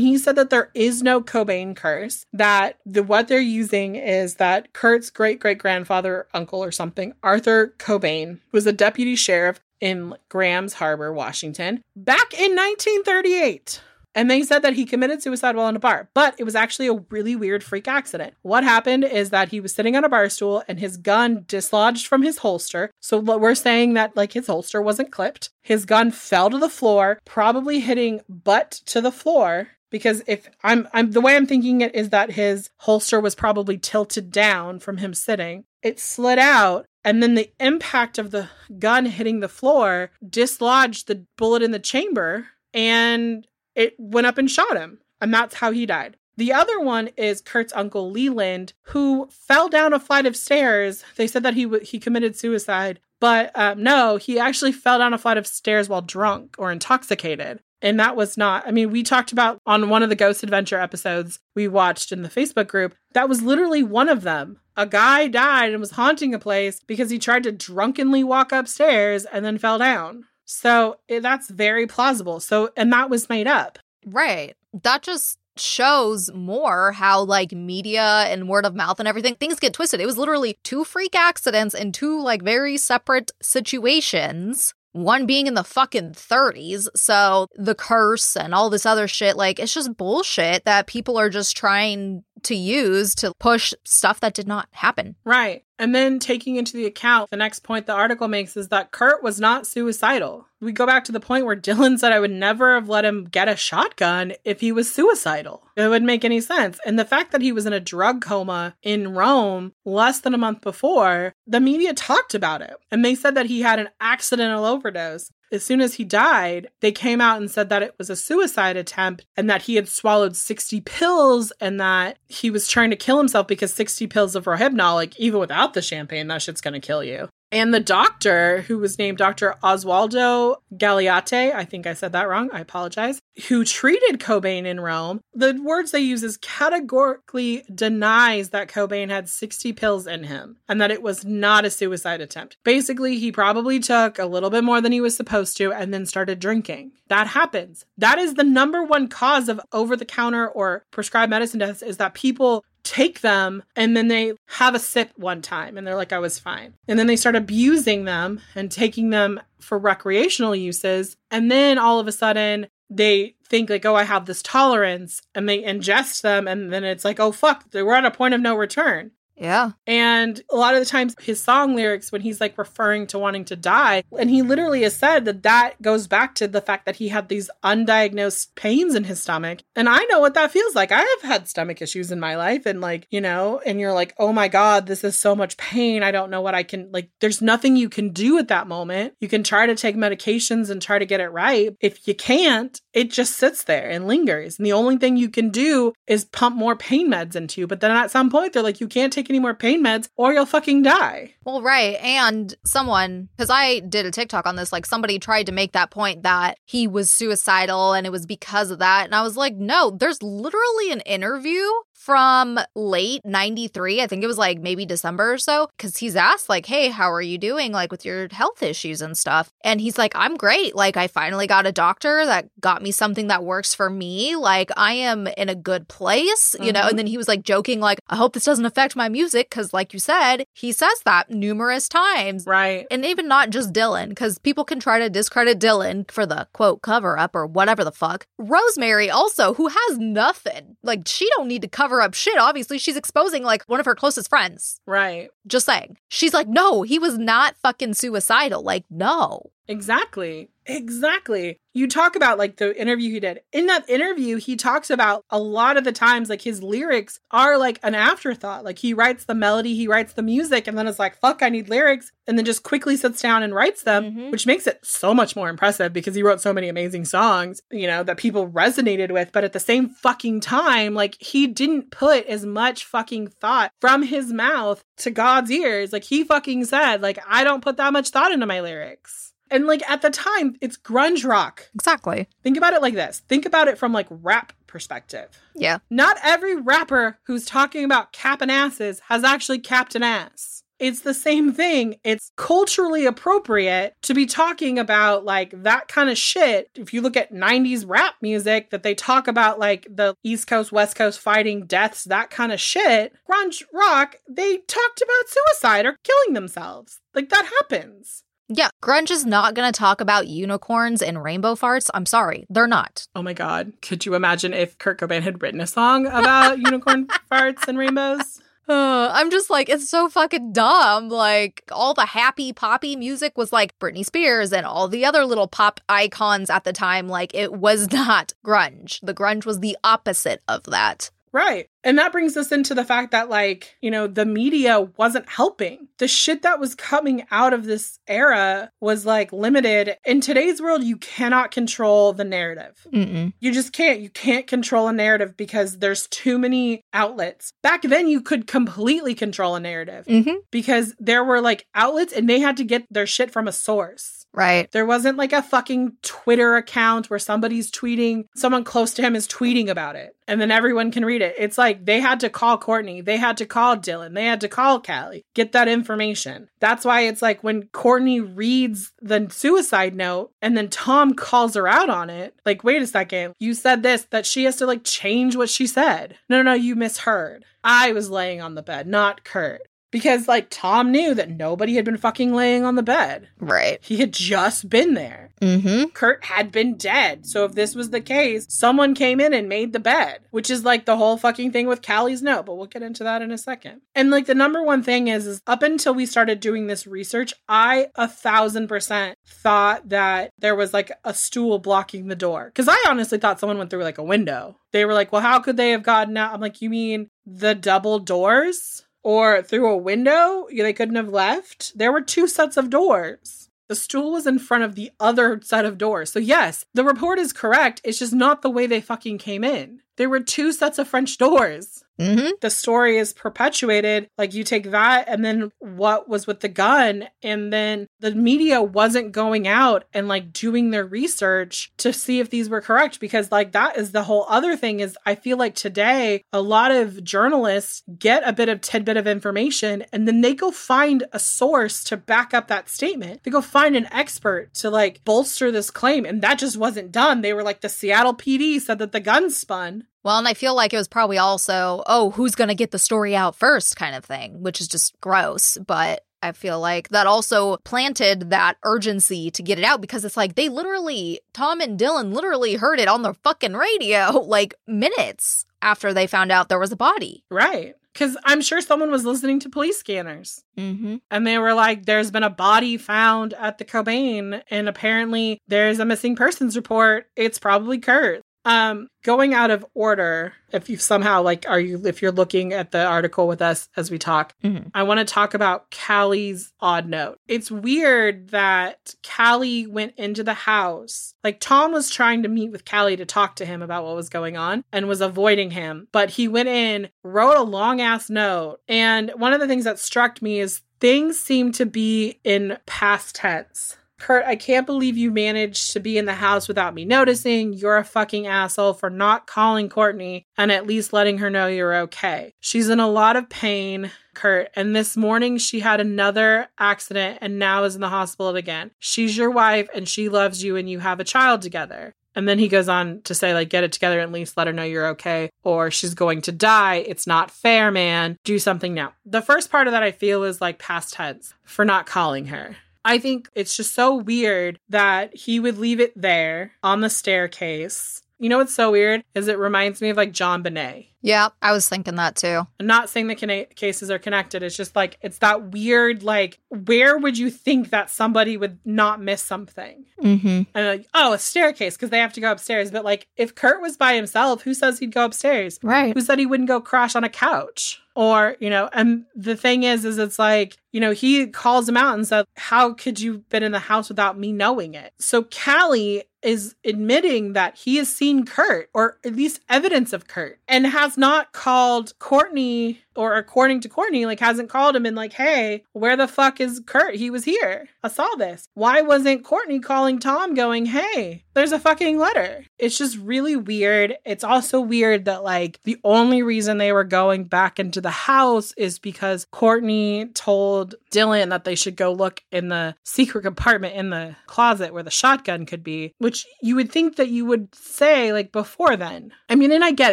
he said that there is no Cobain curse, that the what they're using is that Kurt's great great grandfather, uncle or something, Arthur Cobain, was a deputy sheriff in Grays Harbor, Washington, back in 1938. And they said that he committed suicide while in a bar, but it was actually a really weird freak accident. What happened is that he was sitting on a bar stool and his gun dislodged from his holster. So we're saying that like his holster wasn't clipped. His gun fell to the floor, probably hitting butt to the floor because if I'm I'm the way I'm thinking it is that his holster was probably tilted down from him sitting. It slid out and then the impact of the gun hitting the floor dislodged the bullet in the chamber and it went up and shot him. And that's how he died. The other one is Kurt's uncle Leland, who fell down a flight of stairs. They said that he w- he committed suicide, but um, no, he actually fell down a flight of stairs while drunk or intoxicated. And that was not, I mean, we talked about on one of the Ghost Adventure episodes we watched in the Facebook group, that was literally one of them. A guy died and was haunting a place because he tried to drunkenly walk upstairs and then fell down. So eh, that's very plausible. So, and that was made up. Right. That just shows more how like media and word of mouth and everything things get twisted. It was literally two freak accidents in two like very separate situations one being in the fucking 30s. So the curse and all this other shit, like, it's just bullshit that people are just trying to use to push stuff that did not happen. Right. And then taking into the account, the next point the article makes is that Kurt was not suicidal. We go back to the point where Dylan said I would never have let him get a shotgun if he was suicidal. It wouldn't make any sense. And the fact that he was in a drug coma in Rome less than a month before, the media talked about it. And they said that he had an accidental overdose as soon as he died, they came out and said that it was a suicide attempt and that he had swallowed 60 pills and that he was trying to kill himself because 60 pills of Rohypnol, like even without the champagne, that shit's gonna kill you. And the doctor, who was named Dr. Oswaldo Gagliate, I think I said that wrong, I apologize, who treated Cobain in Rome, the words they use is categorically denies that Cobain had 60 pills in him and that it was not a suicide attempt. Basically, he probably took a little bit more than he was supposed to and then started drinking. That happens. That is the number one cause of over the counter or prescribed medicine deaths is that people take them and then they have a sip one time and they're like, I was fine. And then they start abusing them and taking them for recreational uses. And then all of a sudden, they think like, oh, I have this tolerance, and they ingest them, and then it's like, oh fuck, we're at a point of no return. Yeah. And a lot of the times, his song lyrics, when he's like referring to wanting to die, and he literally has said that that goes back to the fact that he had these undiagnosed pains in his stomach. And I know what that feels like. I have had stomach issues in my life, and like, you know, and you're like, oh my God, this is so much pain. I don't know what I can, like, there's nothing you can do at that moment. You can try to take medications and try to get it right. If you can't, it just sits there and lingers. And the only thing you can do is pump more pain meds into you. But then at some point, they're like, you can't take take any more pain meds or you'll fucking die. Well, right. And someone, because I did a TikTok on this, like somebody tried to make that point that he was suicidal and it was because of that. And I was like, no, there's literally an interview from late 93 i think it was like maybe december or so because he's asked like hey how are you doing like with your health issues and stuff? And he's like i'm great. Like i finally got a doctor that got me something that works for me. Like i am in a good place you mm-hmm. know? And then he was like joking like i hope this doesn't affect my music because like you said he says that numerous times. Right. And even not just dylan because people can try to discredit dylan for the quote cover up or whatever the fuck. Rosemary also who has nothing. Like she don't need to cover cover up shit. Obviously, she's exposing like one of her closest friends. Right. Just saying. She's like, no, he was not fucking suicidal. Like, no. Exactly. Exactly. You talk about like the interview he did. In that interview, he talks about a lot of the times like his lyrics are like an afterthought. Like he writes the melody, he writes the music, and then it's like, fuck, I need lyrics. And then just quickly sits down and writes them, mm-hmm. which makes it so much more impressive because he wrote so many amazing songs, you know, that people resonated with. But at the same fucking time, like he didn't put as much fucking thought from his mouth to God's ears. Like he fucking said, like, I don't put that much thought into my lyrics. And like at the time, it's grunge rock. Exactly. Think about it like this. Think about it from like rap perspective. Yeah. Not every rapper who's talking about capping asses has actually capped an ass. It's the same thing. It's culturally appropriate to be talking about like that kind of shit. If you look at 90s rap music that they talk about like the East Coast, West Coast fighting deaths, that kind of shit, grunge rock, they talked about suicide or killing themselves. Like that happens. Yeah, grunge is not going to talk about unicorns and rainbow farts. I'm sorry, they're not. Oh my god, could you imagine if Kurt Cobain had written a song about unicorn farts and rainbows? Uh, I'm just like, it's so fucking dumb. Like, all the happy poppy music was like Britney Spears and all the other little pop icons at the time. Like, it was not grunge. The grunge was the opposite of that. Right. And that brings us into the fact that, like, you know, the media wasn't helping. The shit that was coming out of this era was like limited. In today's world, you cannot control the narrative. Mm-mm. You just can't. You can't control a narrative because there's too many outlets. Back then, you could completely control a narrative mm-hmm. because there were like outlets and they had to get their shit from a source. Right. There wasn't like a fucking Twitter account where somebody's tweeting, someone close to him is tweeting about it, and then everyone can read it. It's like, like they had to call Courtney, they had to call Dylan, they had to call Cali, get that information. That's why it's like when Courtney reads the suicide note and then Tom calls her out on it, like, wait a second, you said this, that she has to like change what she said. No, no, no, you misheard. I was laying on the bed, not Kurt because like Tom knew that nobody had been fucking laying on the bed. Right. He had just been there. Mm-hmm. Kurt had been dead. So if this was the case, someone came in and made the bed, which is like the whole fucking thing with Cali's note, but we'll get into that in a second. And like the number one thing is, is up until we started doing this research, I a thousand percent thought that there was like a stool blocking the door. Cause I honestly thought someone went through like a window. They were like, well, how could they have gotten out? I'm like, you mean the double doors? Or through a window they couldn't have left. There were two sets of doors. The stool was in front of the other set of doors. So, yes, the report is correct. It's just not the way they fucking came in. There were two sets of French doors. Mm-hmm. The story is perpetuated. Like you take that, and then what was with the gun, and then the media wasn't going out and like doing their research to see if these were correct because, like, that is the whole other thing. Is I feel like today a lot of journalists get a bit of tidbit of information and then they go find a source to back up that statement. They go find an expert to like bolster this claim, and that just wasn't done. They were like, the Seattle PD said that the gun spun. Well, and I feel like it was probably also, oh, who's going to get the story out first kind of thing, which is just gross. But I feel like that also planted that urgency to get it out because it's like they literally, Tom and Dylan literally heard it on the fucking radio like minutes after they found out there was a body. Right. Because I'm sure someone was listening to police scanners. Mm-hmm. And they were like, there's been a body found at the Cobain, and apparently there's a missing persons report. It's probably Kurt. Um, going out of order, if you somehow like are you if you're looking at the article with us as we talk, Mhm. I want to talk about Cali's odd note. It's weird that Cali went into the house. Like Tom was trying to meet with Cali to talk to him about what was going on and was avoiding him, but he went in, wrote a long ass note, and one of the things that struck me is things seem to be in past tense. Kurt, I can't believe you managed to be in the house without me noticing. You're a fucking asshole for not calling Courtney and at least letting her know you're okay. She's in a lot of pain, Kurt, and this morning she had another accident and now is in the hospital again. She's your wife and she loves you and you have a child together. And then he goes on to say, like, get it together and at least let her know you're okay, or she's going to die. It's not fair, man. Do something now. The first part of that I feel is like past tense for not calling her. I think it's just so weird that he would leave it there on the staircase. You know what's so weird is it reminds me of like JonBenét. Yeah, I was thinking that too. I'm not saying the cases are connected. It's just like it's that weird like where would you think that somebody would not miss something? Mm-hmm. And like, oh, a staircase because they have to go upstairs. But like if Kurt was by himself, who says he'd go upstairs? Right. Who said he wouldn't go crash on a couch? Or, you know, and the thing is, is it's like, you know, he calls him out and said, How could you been in the house without me knowing it? So Cali is admitting that he has seen Kurt, or at least evidence of Kurt, and has not called Courtney, or according to Courtney, like hasn't called him and like, hey, where the fuck is Kurt? He was here. I saw this. Why wasn't Courtney calling Tom going, hey, there's a fucking letter? It's just really weird. It's also weird that like the only reason they were going back into the house is because Courtney told Dylan that they should go look in the secret compartment in the closet where the shotgun could be, which you would think that you would say like before then. I mean, and I get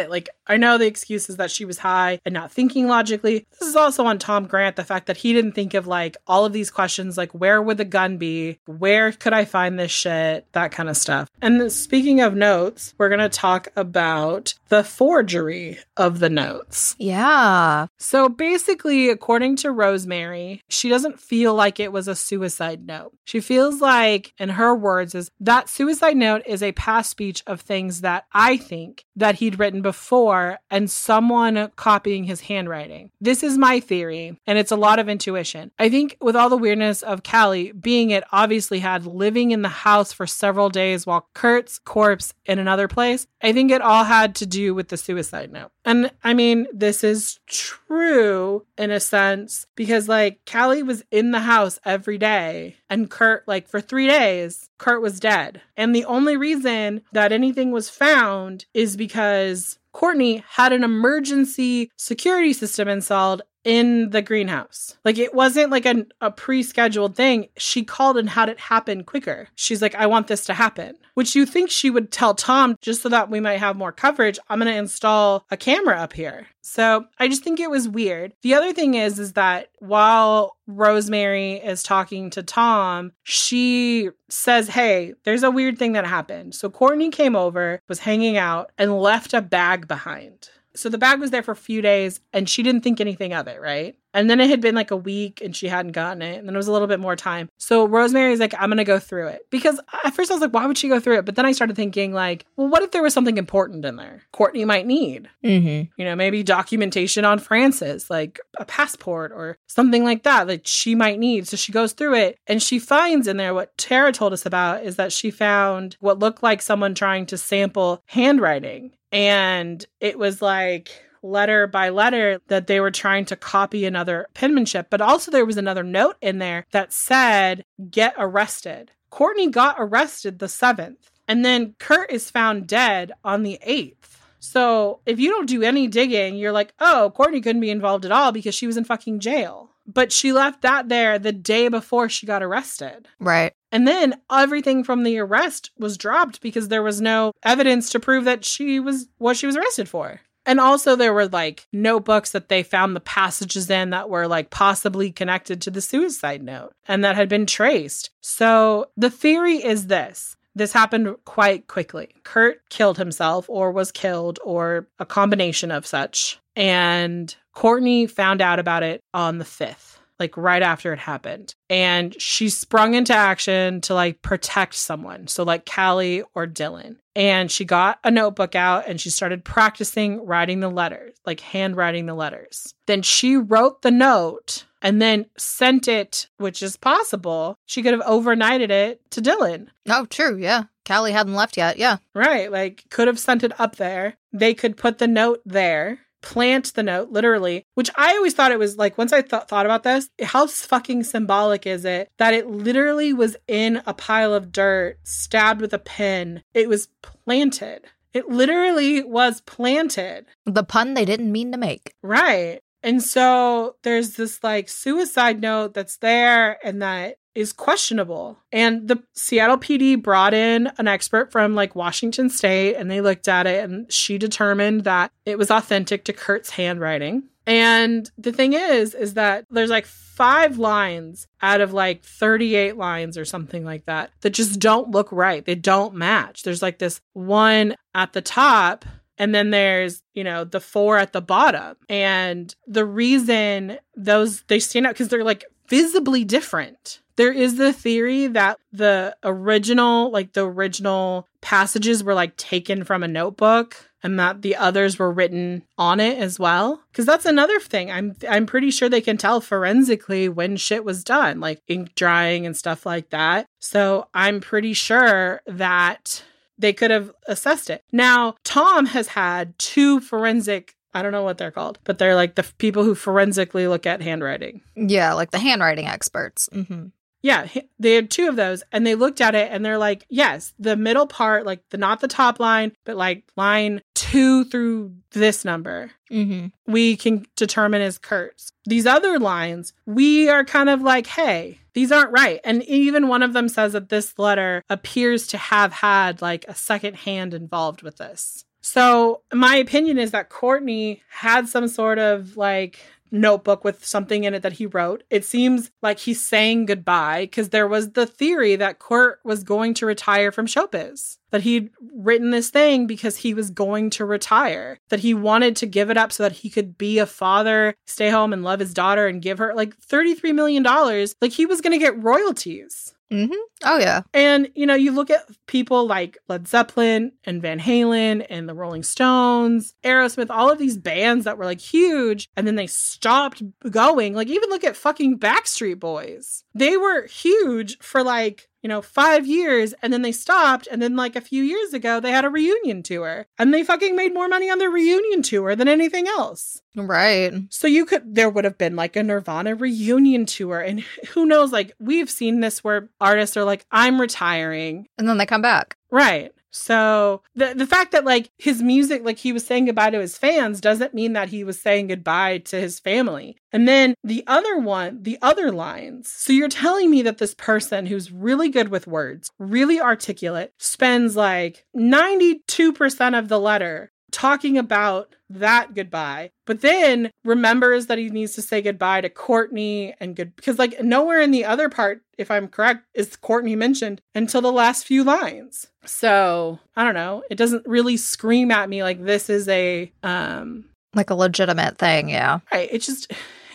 it. Like, I know the excuse is that she was high and not thinking logically. This is also on Tom Grant, the fact that he didn't think of like all of these questions like, where would the gun be? Where could I find this shit? That kind of stuff. And speaking of notes, we're going to talk about the forgery of the notes. Yeah. So basically, according to Rosemary, she doesn't feel like it was a suicide note. She feels like, in her words, is that suicide note is a past speech of things that I think that he'd written before and someone copying his handwriting. This is my theory, and it's a lot of intuition. I think with all the weirdness of Cali, being it obviously had living in the house for several days while Kurt's corpse in another place, I think it all had to do with the suicide note. And I mean, this is true in a sense because like Cali was in the house every day and Kurt, like for three days, Kurt was dead. And the only reason that anything was found is because Courtney had an emergency security system installed in the greenhouse. Like it wasn't like a, a pre scheduled thing. She called and had it happen quicker. She's like, I want this to happen, which you think she would tell Tom just so that we might have more coverage. I'm going to install a camera up here. So I just think it was weird. The other thing is, is that while Rosemary is talking to Tom, she says, Hey, there's a weird thing that happened. So Courtney came over, was hanging out, and left a bag behind. So the bag was there for a few days and she didn't think anything of it, right? And then it had been like a week and she hadn't gotten it. And then it was a little bit more time. So Rosemary's like, I'm going to go through it. Because at first I was like, why would she go through it? But then I started thinking, like, well, what if there was something important in there Courtney might need? Mm-hmm. You know, maybe documentation on Frances, like a passport or something like that that she might need. So she goes through it and she finds in there what Tara told us about is that she found what looked like someone trying to sample handwriting. And it was like letter by letter that they were trying to copy another penmanship. But also, there was another note in there that said, get arrested. Courtney got arrested the 7th. And then Kurt is found dead on the 8th. So if you don't do any digging, you're like, oh, Courtney couldn't be involved at all because she was in fucking jail. But she left that there the day before she got arrested. Right. And then everything from the arrest was dropped because there was no evidence to prove that she was what she was arrested for. And also there were like notebooks that they found the passages in that were like possibly connected to the suicide note and that had been traced. So the theory is this. This happened quite quickly. Kurt killed himself or was killed or a combination of such. And Courtney found out about it on the 5th like right after it happened. And she sprung into action to like protect someone. So, like Cali or Dylan. And she got a notebook out and she started practicing writing the letters, like handwriting the letters. Then she wrote the note and then sent it, which is possible. She could have overnighted it to Dylan. Oh, true. Yeah. Cali hadn't left yet. Yeah. Right. Like, could have sent it up there. They could put the note there plant the note literally which i always thought it was like once i th- thought about this how fucking symbolic is it that it literally was in a pile of dirt stabbed with a pin. It was planted. It literally was planted. The pun they didn't mean to make. right. And so there's this like suicide note that's there and that is questionable. And the Seattle PD brought in an expert from like Washington State and they looked at it and she determined that it was authentic to Kurt's handwriting. And the thing is, is that there's like five lines out of like 38 lines or something like that that just don't look right. They don't match. There's like this one at the top and then there's, you know, the four at the bottom. And the reason those they stand out because they're like visibly different. There is the theory that the original, like the original passages were like taken from a notebook and that the others were written on it as well. Cause that's another thing. I'm I'm pretty sure they can tell forensically when shit was done, like ink drying and stuff like that. So I'm pretty sure that they could have assessed it. Now, Tom has had two forensic, I don't know what they're called, but they're like the f- people who forensically look at handwriting. Yeah, like the handwriting experts. hmm Yeah, they had two of those and they looked at it and they're like, yes, the middle part, like the not the top line, but like line two through this number, hmm we can determine as Kurt's. These other lines, we are kind of like, hey, these aren't right. And even one of them says that this letter appears to have had like a second hand involved with this. So, my opinion is that Courtney had some sort of like notebook with something in it that he wrote. It seems like he's saying goodbye because there was the theory that Kurt was going to retire from showbiz. That he'd written this thing because he was going to retire. That he wanted to give it up so that he could be a father, stay home and love his daughter and give her like $33 million. Like he was going to get royalties. Hmm Oh, yeah. And, you know, you look at people like Led Zeppelin and Van Halen and the Rolling Stones, Aerosmith, all of these bands that were like huge and then they stopped going. Like, even look at fucking Backstreet Boys. They were huge for like, you know, five years and then they stopped. And then, like, a few years ago, they had a reunion tour and they fucking made more money on their reunion tour than anything else. Right. So you could there would have been like a Nirvana reunion tour and who knows like we've seen this where artists are like I'm retiring. And then they come back. Right. So the the fact that like his music, like he was saying goodbye to his fans, doesn't mean that he was saying goodbye to his family. And then the other one, the other lines. So you're telling me that this person who's really good with words, really articulate, spends like 92% of the letter talking about that goodbye, but then remembers that he needs to say goodbye to Courtney and good because like nowhere in the other part, if I'm correct, is Courtney mentioned until the last few lines. So I don't know. It doesn't really scream at me like this is a um Like a legitimate thing, yeah. right. It's just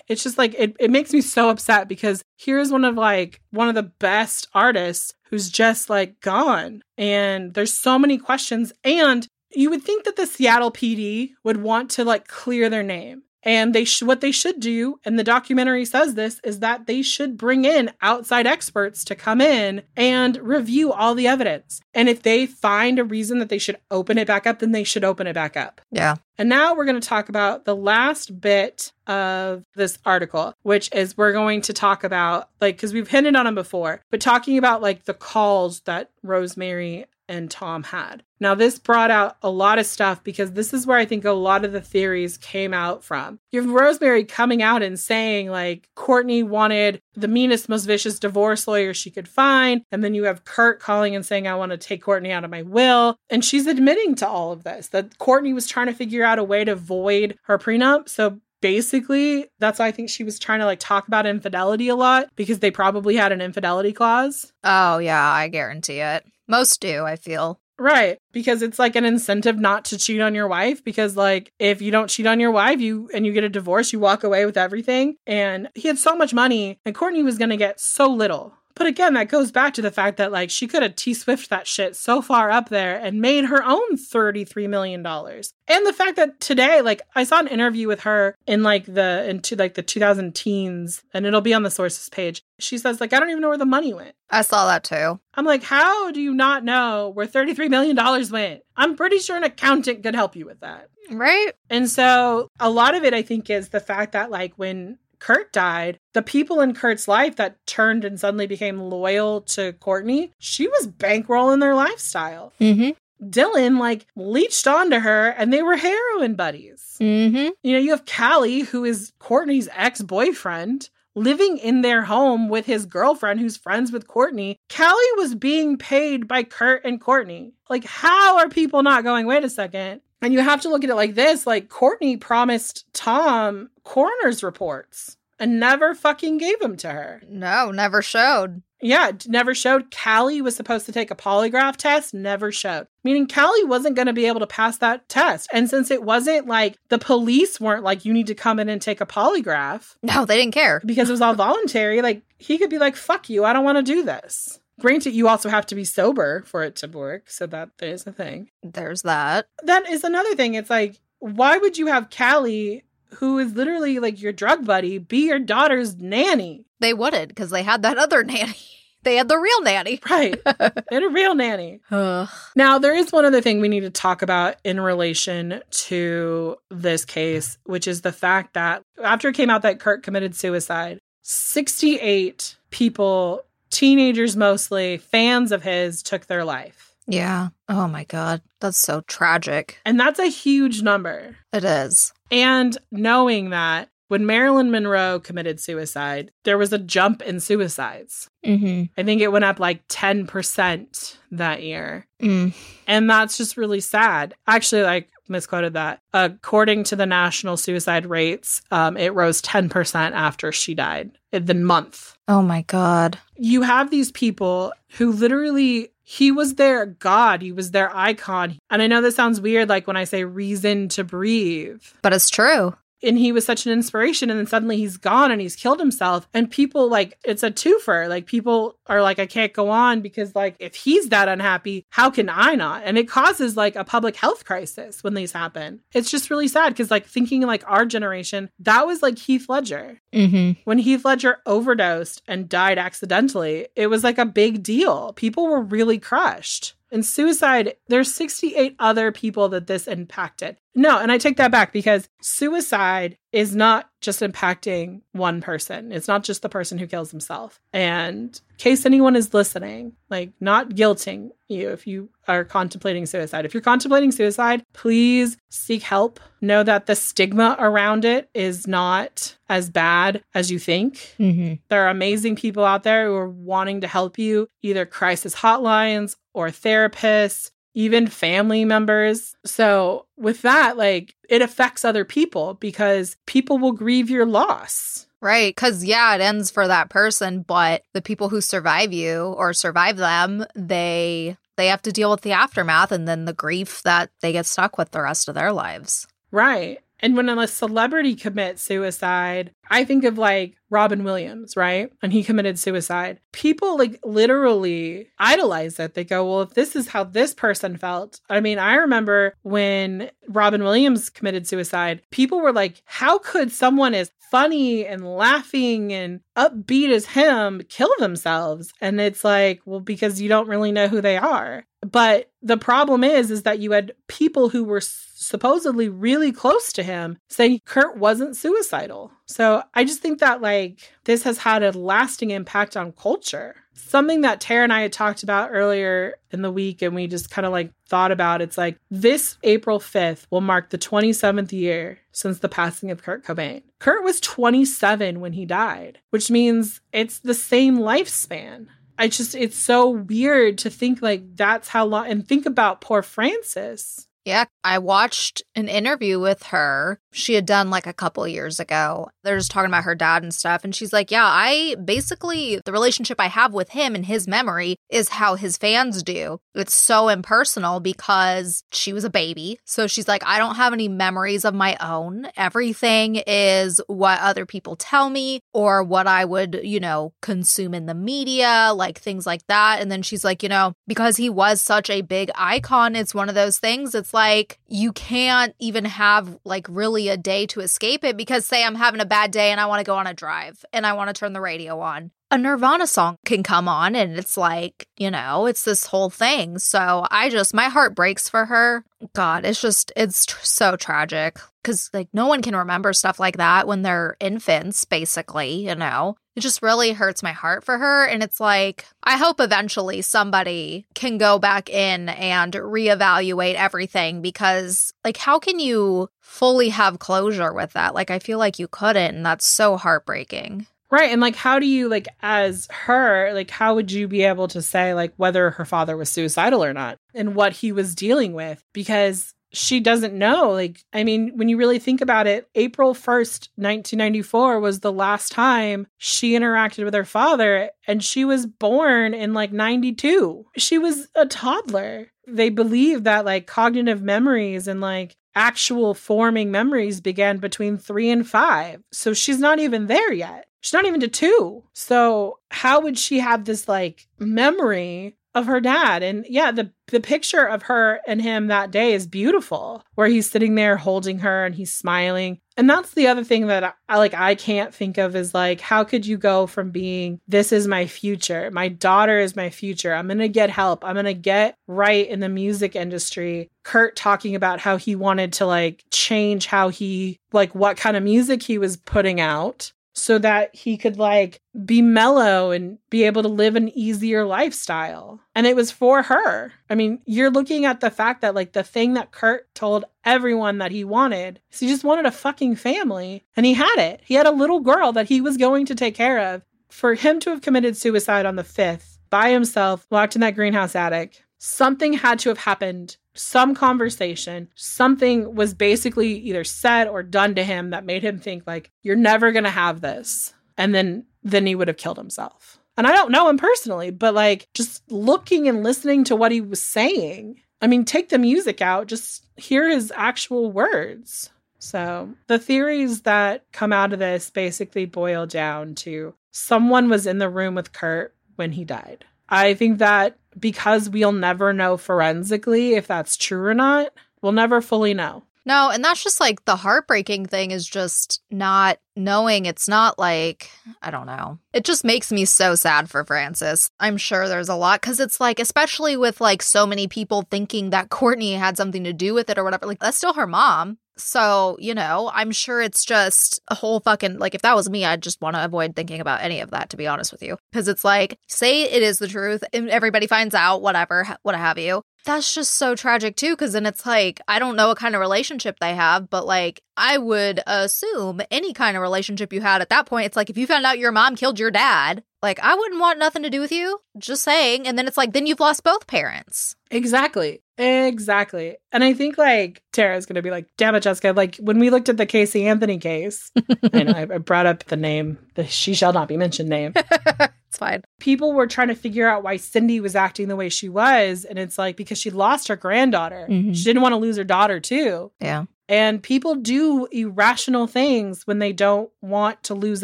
it's just like it, it makes me so upset because here's one of like one of the best artists who's just like gone and there's so many questions and you would think that the Seattle PD would want to like clear their name. And they should what they should do, and the documentary says this, is that they should bring in outside experts to come in and review all the evidence. And if they find a reason that they should open it back up, then they should open it back up. Yeah. And now we're going to talk about the last bit of this article, which is we're going to talk about, like, because we've hinted on them before, but talking about like the calls that Rosemary and Tom had. Now, this brought out a lot of stuff because this is where I think a lot of the theories came out from. You have Rosemary coming out and saying, like, Courtney wanted the meanest, most vicious divorce lawyer she could find. And then you have Kurt calling and saying, I want to take Courtney out of my will. And she's admitting to all of this that Courtney was trying to figure out a way to void her prenup. So basically that's why i think she was trying to like talk about infidelity a lot because they probably had an infidelity clause Oh, yeah, I guarantee it. Most do, I feel. right because it's like an incentive not to cheat on your wife because like if you don't cheat on your wife you and you get a divorce you walk away with everything and he had so much money and courtney was going to get so little but again, that goes back to the fact that like she could have T Swift that shit so far up there and made her own $33 million. And the fact that today, like I saw an interview with her in like the into like the 2000 teens, and it'll be on the sources page. She says, like, I don't even know where the money went. I saw that too. I'm like, how do you not know where $33 million went? I'm pretty sure an accountant could help you with that. Right? And so a lot of it, I think, is the fact that, like, when Kurt died, the people in Kurt's life that turned and suddenly became loyal to Courtney, she was bankrolling their lifestyle. Mm Dylan, like, leached onto her and they were heroin buddies. hmm. Mm hmm. You know, you have Cali, who is Courtney's ex boyfriend, living in their home with his girlfriend who's friends with Courtney. Cali was being paid by Kurt and Courtney. Like, how are people not going, wait a second? And you have to look at it like this like, Courtney promised Tom coroner's reports and never fucking gave them to her. No, never showed. Yeah, never showed. Cali was supposed to take a polygraph test, never showed. Meaning Cali wasn't going to be able to pass that test. And since it wasn't like the police weren't like, you need to come in and take a polygraph No, they didn't care. because it was all voluntary, like he could be like, fuck you, I don't want to do this. Granted, you also have to be sober for it to work. So that is a thing. There's that. That is another thing. It's like, why would you have Cali, who is literally like your drug buddy, be your daughter's nanny? They wouldn't because they had that other nanny. They had the real nanny. Right. and a real nanny. Ugh. Now, there is one other thing we need to talk about in relation to this case, which is the fact that after it came out that Kurt committed suicide, 68 people, teenagers mostly, fans of his, took their life. Yeah. Oh my God. That's so tragic. And that's a huge number. It is. And knowing that when Marilyn Monroe committed suicide, there was a jump in suicides. Mm I think it went up like 10% that year. Mm. And that's just really sad. Actually, like misquoted that. According to the national suicide rates, um, it rose 10% after she died, the month. Oh my God. You have these people who literally, he was their God, he was their icon. And I know this sounds weird, like when I say reason to breathe. But it's true. And he was such an inspiration, and then suddenly he's gone and he's killed himself. And people like it's a twofer. Like people are like, I can't go on because like if he's that unhappy, how can I not? And it causes like a public health crisis when these happen. It's just really sad because like thinking like our generation, that was like Heath Ledger. Mm When Heath Ledger overdosed and died accidentally, it was like a big deal. People were really crushed. And suicide, there's 68 other people that this impacted. No, and I take that back because suicide is not just impacting one person. It's not just the person who kills himself. And in case anyone is listening, like not guilting you if you are contemplating suicide. If you're contemplating suicide, please seek help. Know that the stigma around it is not as bad as you think. Mm-hmm. There are amazing people out there who are wanting to help you, either crisis hotlines or therapists, even family members. So, with that, like it affects other people because people will grieve your loss. Right. Because, yeah, it ends for that person, but the people who survive you or survive them, they. They have to deal with the aftermath and then the grief that they get stuck with the rest of their lives. Right. And when a celebrity commits suicide, I think of like Robin Williams, right? And he committed suicide. People like literally idolize it. They go, well, if this is how this person felt. I mean, I remember when Robin Williams committed suicide, people were like, how could someone as funny and laughing and upbeat as him kill themselves? And it's like, well, because you don't really know who they are. But the problem is, is that you had people who were supposedly really close to him saying Kurt wasn't suicidal. So I just think that like this has had a lasting impact on culture. Something that Tara and I had talked about earlier in the week, and we just kind of like thought about it's like this April 5th will mark the 27th year since the passing of Kurt Cobain. Kurt was 27 when he died, which means it's the same lifespan. I just, it's so weird to think like that's how long, and think about poor Frances. Yeah, I watched an interview with her. She had done like a couple years ago. They're just talking about her dad and stuff. And she's like, Yeah, I basically, the relationship I have with him and his memory is how his fans do. It's so impersonal because she was a baby. So she's like, I don't have any memories of my own. Everything is what other people tell me or what I would, you know, consume in the media, like things like that. And then she's like, You know, because he was such a big icon, it's one of those things. It's like you can't even have like really a day to escape it because say I'm having a bad day and I want to go on a drive and I want to turn the radio on. A Nirvana song can come on and it's like, you know, it's this whole thing. So I just, my heart breaks for her. God, it's just, it's tr- so tragic because like no one can remember stuff like that when they're infants, basically, you know? It just really hurts my heart for her. And it's like, I hope eventually somebody can go back in and reevaluate everything because, like, how can you fully have closure with that? Like, I feel like you couldn't. And that's so heartbreaking. Right. And like, how do you, like, as her, like, how would you be able to say, like, whether her father was suicidal or not and what he was dealing with? Because she doesn't know. Like, I mean, when you really think about it, April 1st, 1994 was the last time she interacted with her father, and she was born in like 92. She was a toddler. They believe that like cognitive memories and like actual forming memories began between three and five. So she's not even there yet. She's not even to two. So how would she have this like memory of her dad. And yeah, the the picture of her and him that day is beautiful, where he's sitting there holding her and he's smiling. And that's the other thing that I like I can't think of is like how could you go from being this is my future. My daughter is my future. I'm going to get help. I'm going to get right in the music industry. Kurt talking about how he wanted to like change how he like what kind of music he was putting out so that he could like be mellow and be able to live an easier lifestyle. And it was for her. I mean, you're looking at the fact that like the thing that Kurt told everyone that he wanted, so he just wanted a fucking family and he had it. He had a little girl that he was going to take care of. For him to have committed suicide on the 5th by himself, locked in that greenhouse attic, something had to have happened some conversation, something was basically either said or done to him that made him think like you're never going to have this. And then then he would have killed himself. And I don't know him personally, but like just looking and listening to what he was saying. I mean, take the music out, just hear his actual words. So, the theories that come out of this basically boil down to someone was in the room with Kurt when he died. I think that because we'll never know forensically if that's true or not, we'll never fully know. No, and that's just like the heartbreaking thing is just not knowing it's not like, I don't know. It just makes me so sad for Frances. I'm sure there's a lot because it's like, especially with like so many people thinking that Courtney had something to do with it or whatever, like that's still her mom. So, you know, I'm sure it's just a whole fucking like if that was me, I'd just want to avoid thinking about any of that to be honest with you. Cuz it's like say it is the truth and everybody finds out whatever what have you. That's just so tragic too cuz then it's like I don't know what kind of relationship they have, but like I would assume any kind of relationship you had at that point, it's like if you found out your mom killed your dad, like I wouldn't want nothing to do with you. Just saying. And then it's like then you've lost both parents. Exactly. Exactly. And I think like Tara's going to be like, damn it, Jessica. Like when we looked at the Casey Anthony case, and I, I brought up the name, the she shall not be mentioned name. it's fine. People were trying to figure out why Cindy was acting the way she was. And it's like because she lost her granddaughter. Mhm. She didn't want to lose her daughter too. Yeah. And people do irrational things when they don't want to lose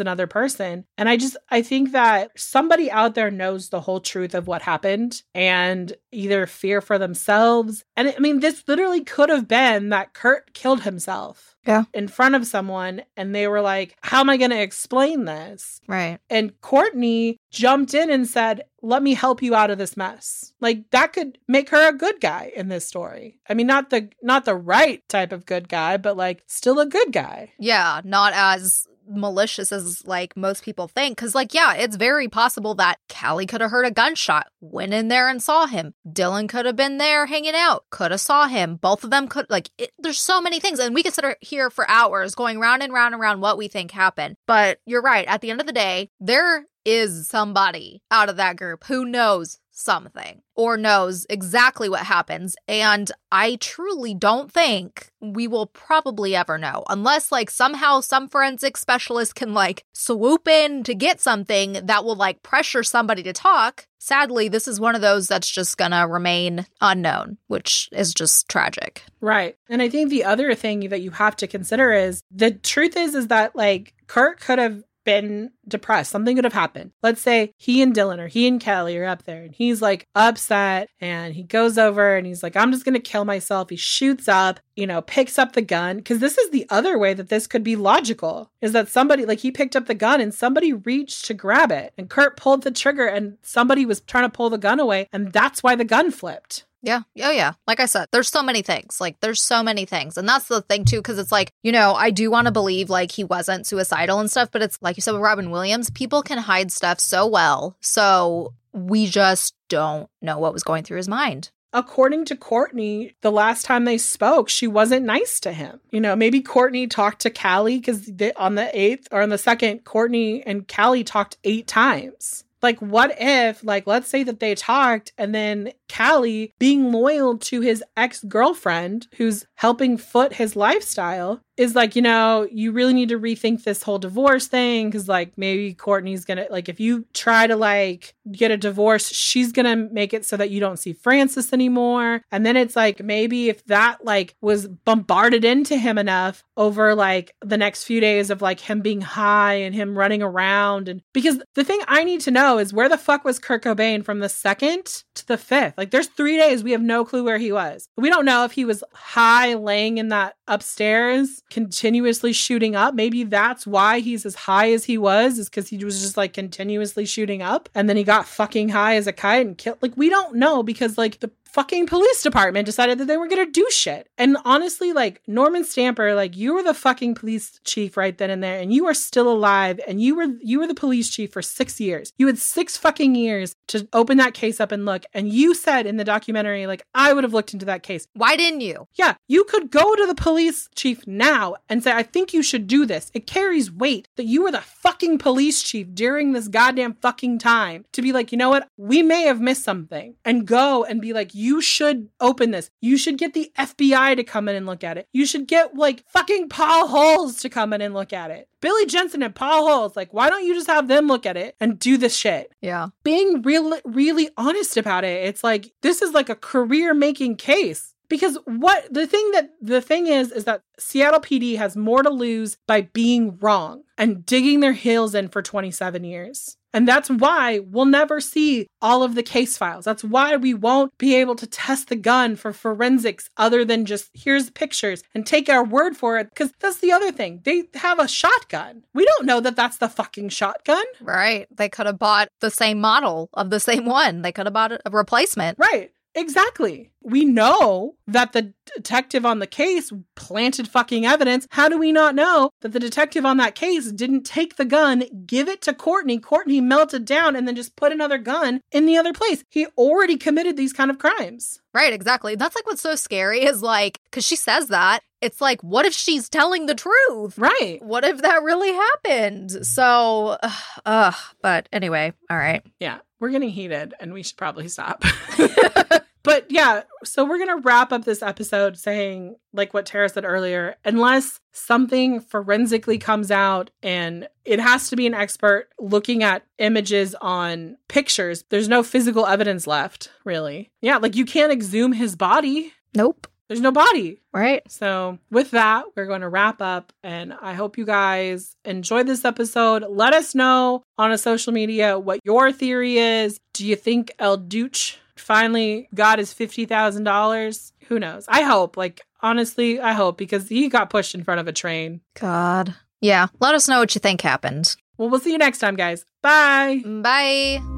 another person. And I just, I think that somebody out there knows the whole truth of what happened and either fear for themselves. And I mean, this literally could have been that Kurt killed himself. Yeah. In front of someone, and they were like, How am I going to explain this? Right. And Courtney jumped in and said, Let me help you out of this mess. Like that could make her a good guy in this story. I mean, not the not the right type of good guy, but like still a good guy. Yeah, not as malicious as like most people think cuz like yeah, it's very possible that Cali could have heard a gunshot, went in there and saw him. Dylan could have been there hanging out, could have saw him. Both of them could like it, there's so many things and we could sit here for hours going round and round and round what we think happened. But you're right, at the end of the day, there is somebody out of that group who knows something or knows exactly what happens. And I truly don't think we will probably ever know unless, like, somehow some forensic specialist can, like, swoop in to get something that will, like, pressure somebody to talk. Sadly, this is one of those that's just gonna remain unknown, which is just tragic. Right. And I think the other thing that you have to consider is the truth is is that like Kurt could have been depressed. Something could have happened. Let's say he and Dylan or he and Kelly are up there and he's like upset and he goes over and he's like, I'm just going to kill myself. He shoots up, you know, picks up the gun. Cause this is the other way that this could be logical is that somebody, like he picked up the gun and somebody reached to grab it and Kurt pulled the trigger and somebody was trying to pull the gun away. And that's why the gun flipped. Yeah. Oh, yeah. Like I said, there's so many things. Like, there's so many things. And that's the thing, too, because it's like, you know, I do want to believe like he wasn't suicidal and stuff, but it's like you said with Robin Williams, people can hide stuff so well. So we just don't know what was going through his mind. according to Courtney, the last time they spoke, she wasn't nice to him. You know, maybe Courtney talked to Cali because on the eighth or on the second, Courtney and Cali talked eight times. Like, what if, like, let's say that they talked and then Cali, being loyal to his ex girlfriend who's helping foot his lifestyle, is like, you know, you really need to rethink this whole divorce thing because, like, maybe Courtney's gonna, like, if you try to, like, get a divorce, she's gonna make it so that you don't see Frances anymore. And then it's like, maybe if that, like, was bombarded into him enough over, like, the next few days of, like, him being high and him running around. And because the thing I need to know is where the fuck was Kurt Cobain from the second to the fifth? Like, there's three days we have no clue where he was. We don't know if he was high laying in that upstairs continuously shooting up. Maybe that's why he's as high as he was, is because he was just like continuously shooting up. And then he got fucking high as a kite and killed. Like, we don't know because, like, the fucking police department decided that they were gonna do shit. And honestly, like Norman Stamper, like you were the fucking police chief right then and there, and you are still alive, and you were you were the police chief for six years. You had six fucking years to open that case up and look. And you said in the documentary, like, I would have looked into that case. Why didn't you? Yeah, you could go to the police chief now and say, I think you should do this. It carries weight that you were the fucking police chief during this goddamn fucking time to be like, you know what? We may have missed something and go and be like, you should open this. You should get the FBI to come in and look at it. You should get like fucking Paul Holes to come in and look at it. Billy Jensen and Paul Holes, like, why don't you just have them look at it and do this shit? Yeah. Being real, really honest about it. It's like, this is like a career making case. Because what the thing that the thing is is that Seattle PD has more to lose by being wrong and digging their heels in for 27 years. And that's why we'll never see all of the case files. That's why we won't be able to test the gun for forensics other than just here's pictures and take our word for it. Because that's the other thing. They have a shotgun. We don't know that that's the fucking shotgun. Right. They could have bought the same model of the same one. They could have bought a replacement. Right. Exactly. We know that the detective on the case planted fucking evidence. How do we not know that the detective on that case didn't take the gun, give it to Courtney, Courtney melted down, and then just put another gun in the other place? He already committed these kind of crimes. Right, exactly. That's like what's so scary is like, because she says that. It's like, what if she's telling the truth? Right. What if that really happened? So, ugh. but anyway, all right. Yeah, we're getting heated and we should probably stop. but yeah, so we're going to wrap up this episode saying, like what Tara said earlier, unless something forensically comes out and it has to be an expert looking at images on pictures, there's no physical evidence left, really. Yeah, like you can't exhume his body. Nope. There's no body. Right. So, with that, we're going to wrap up. And I hope you guys enjoyed this episode. Let us know on a social media what your theory is. Do you think El Duce finally got his $50,000? Who knows? I hope. Like, honestly, I hope because he got pushed in front of a train. God. Yeah. Let us know what you think happened. Well, we'll see you next time, guys. Bye. Bye.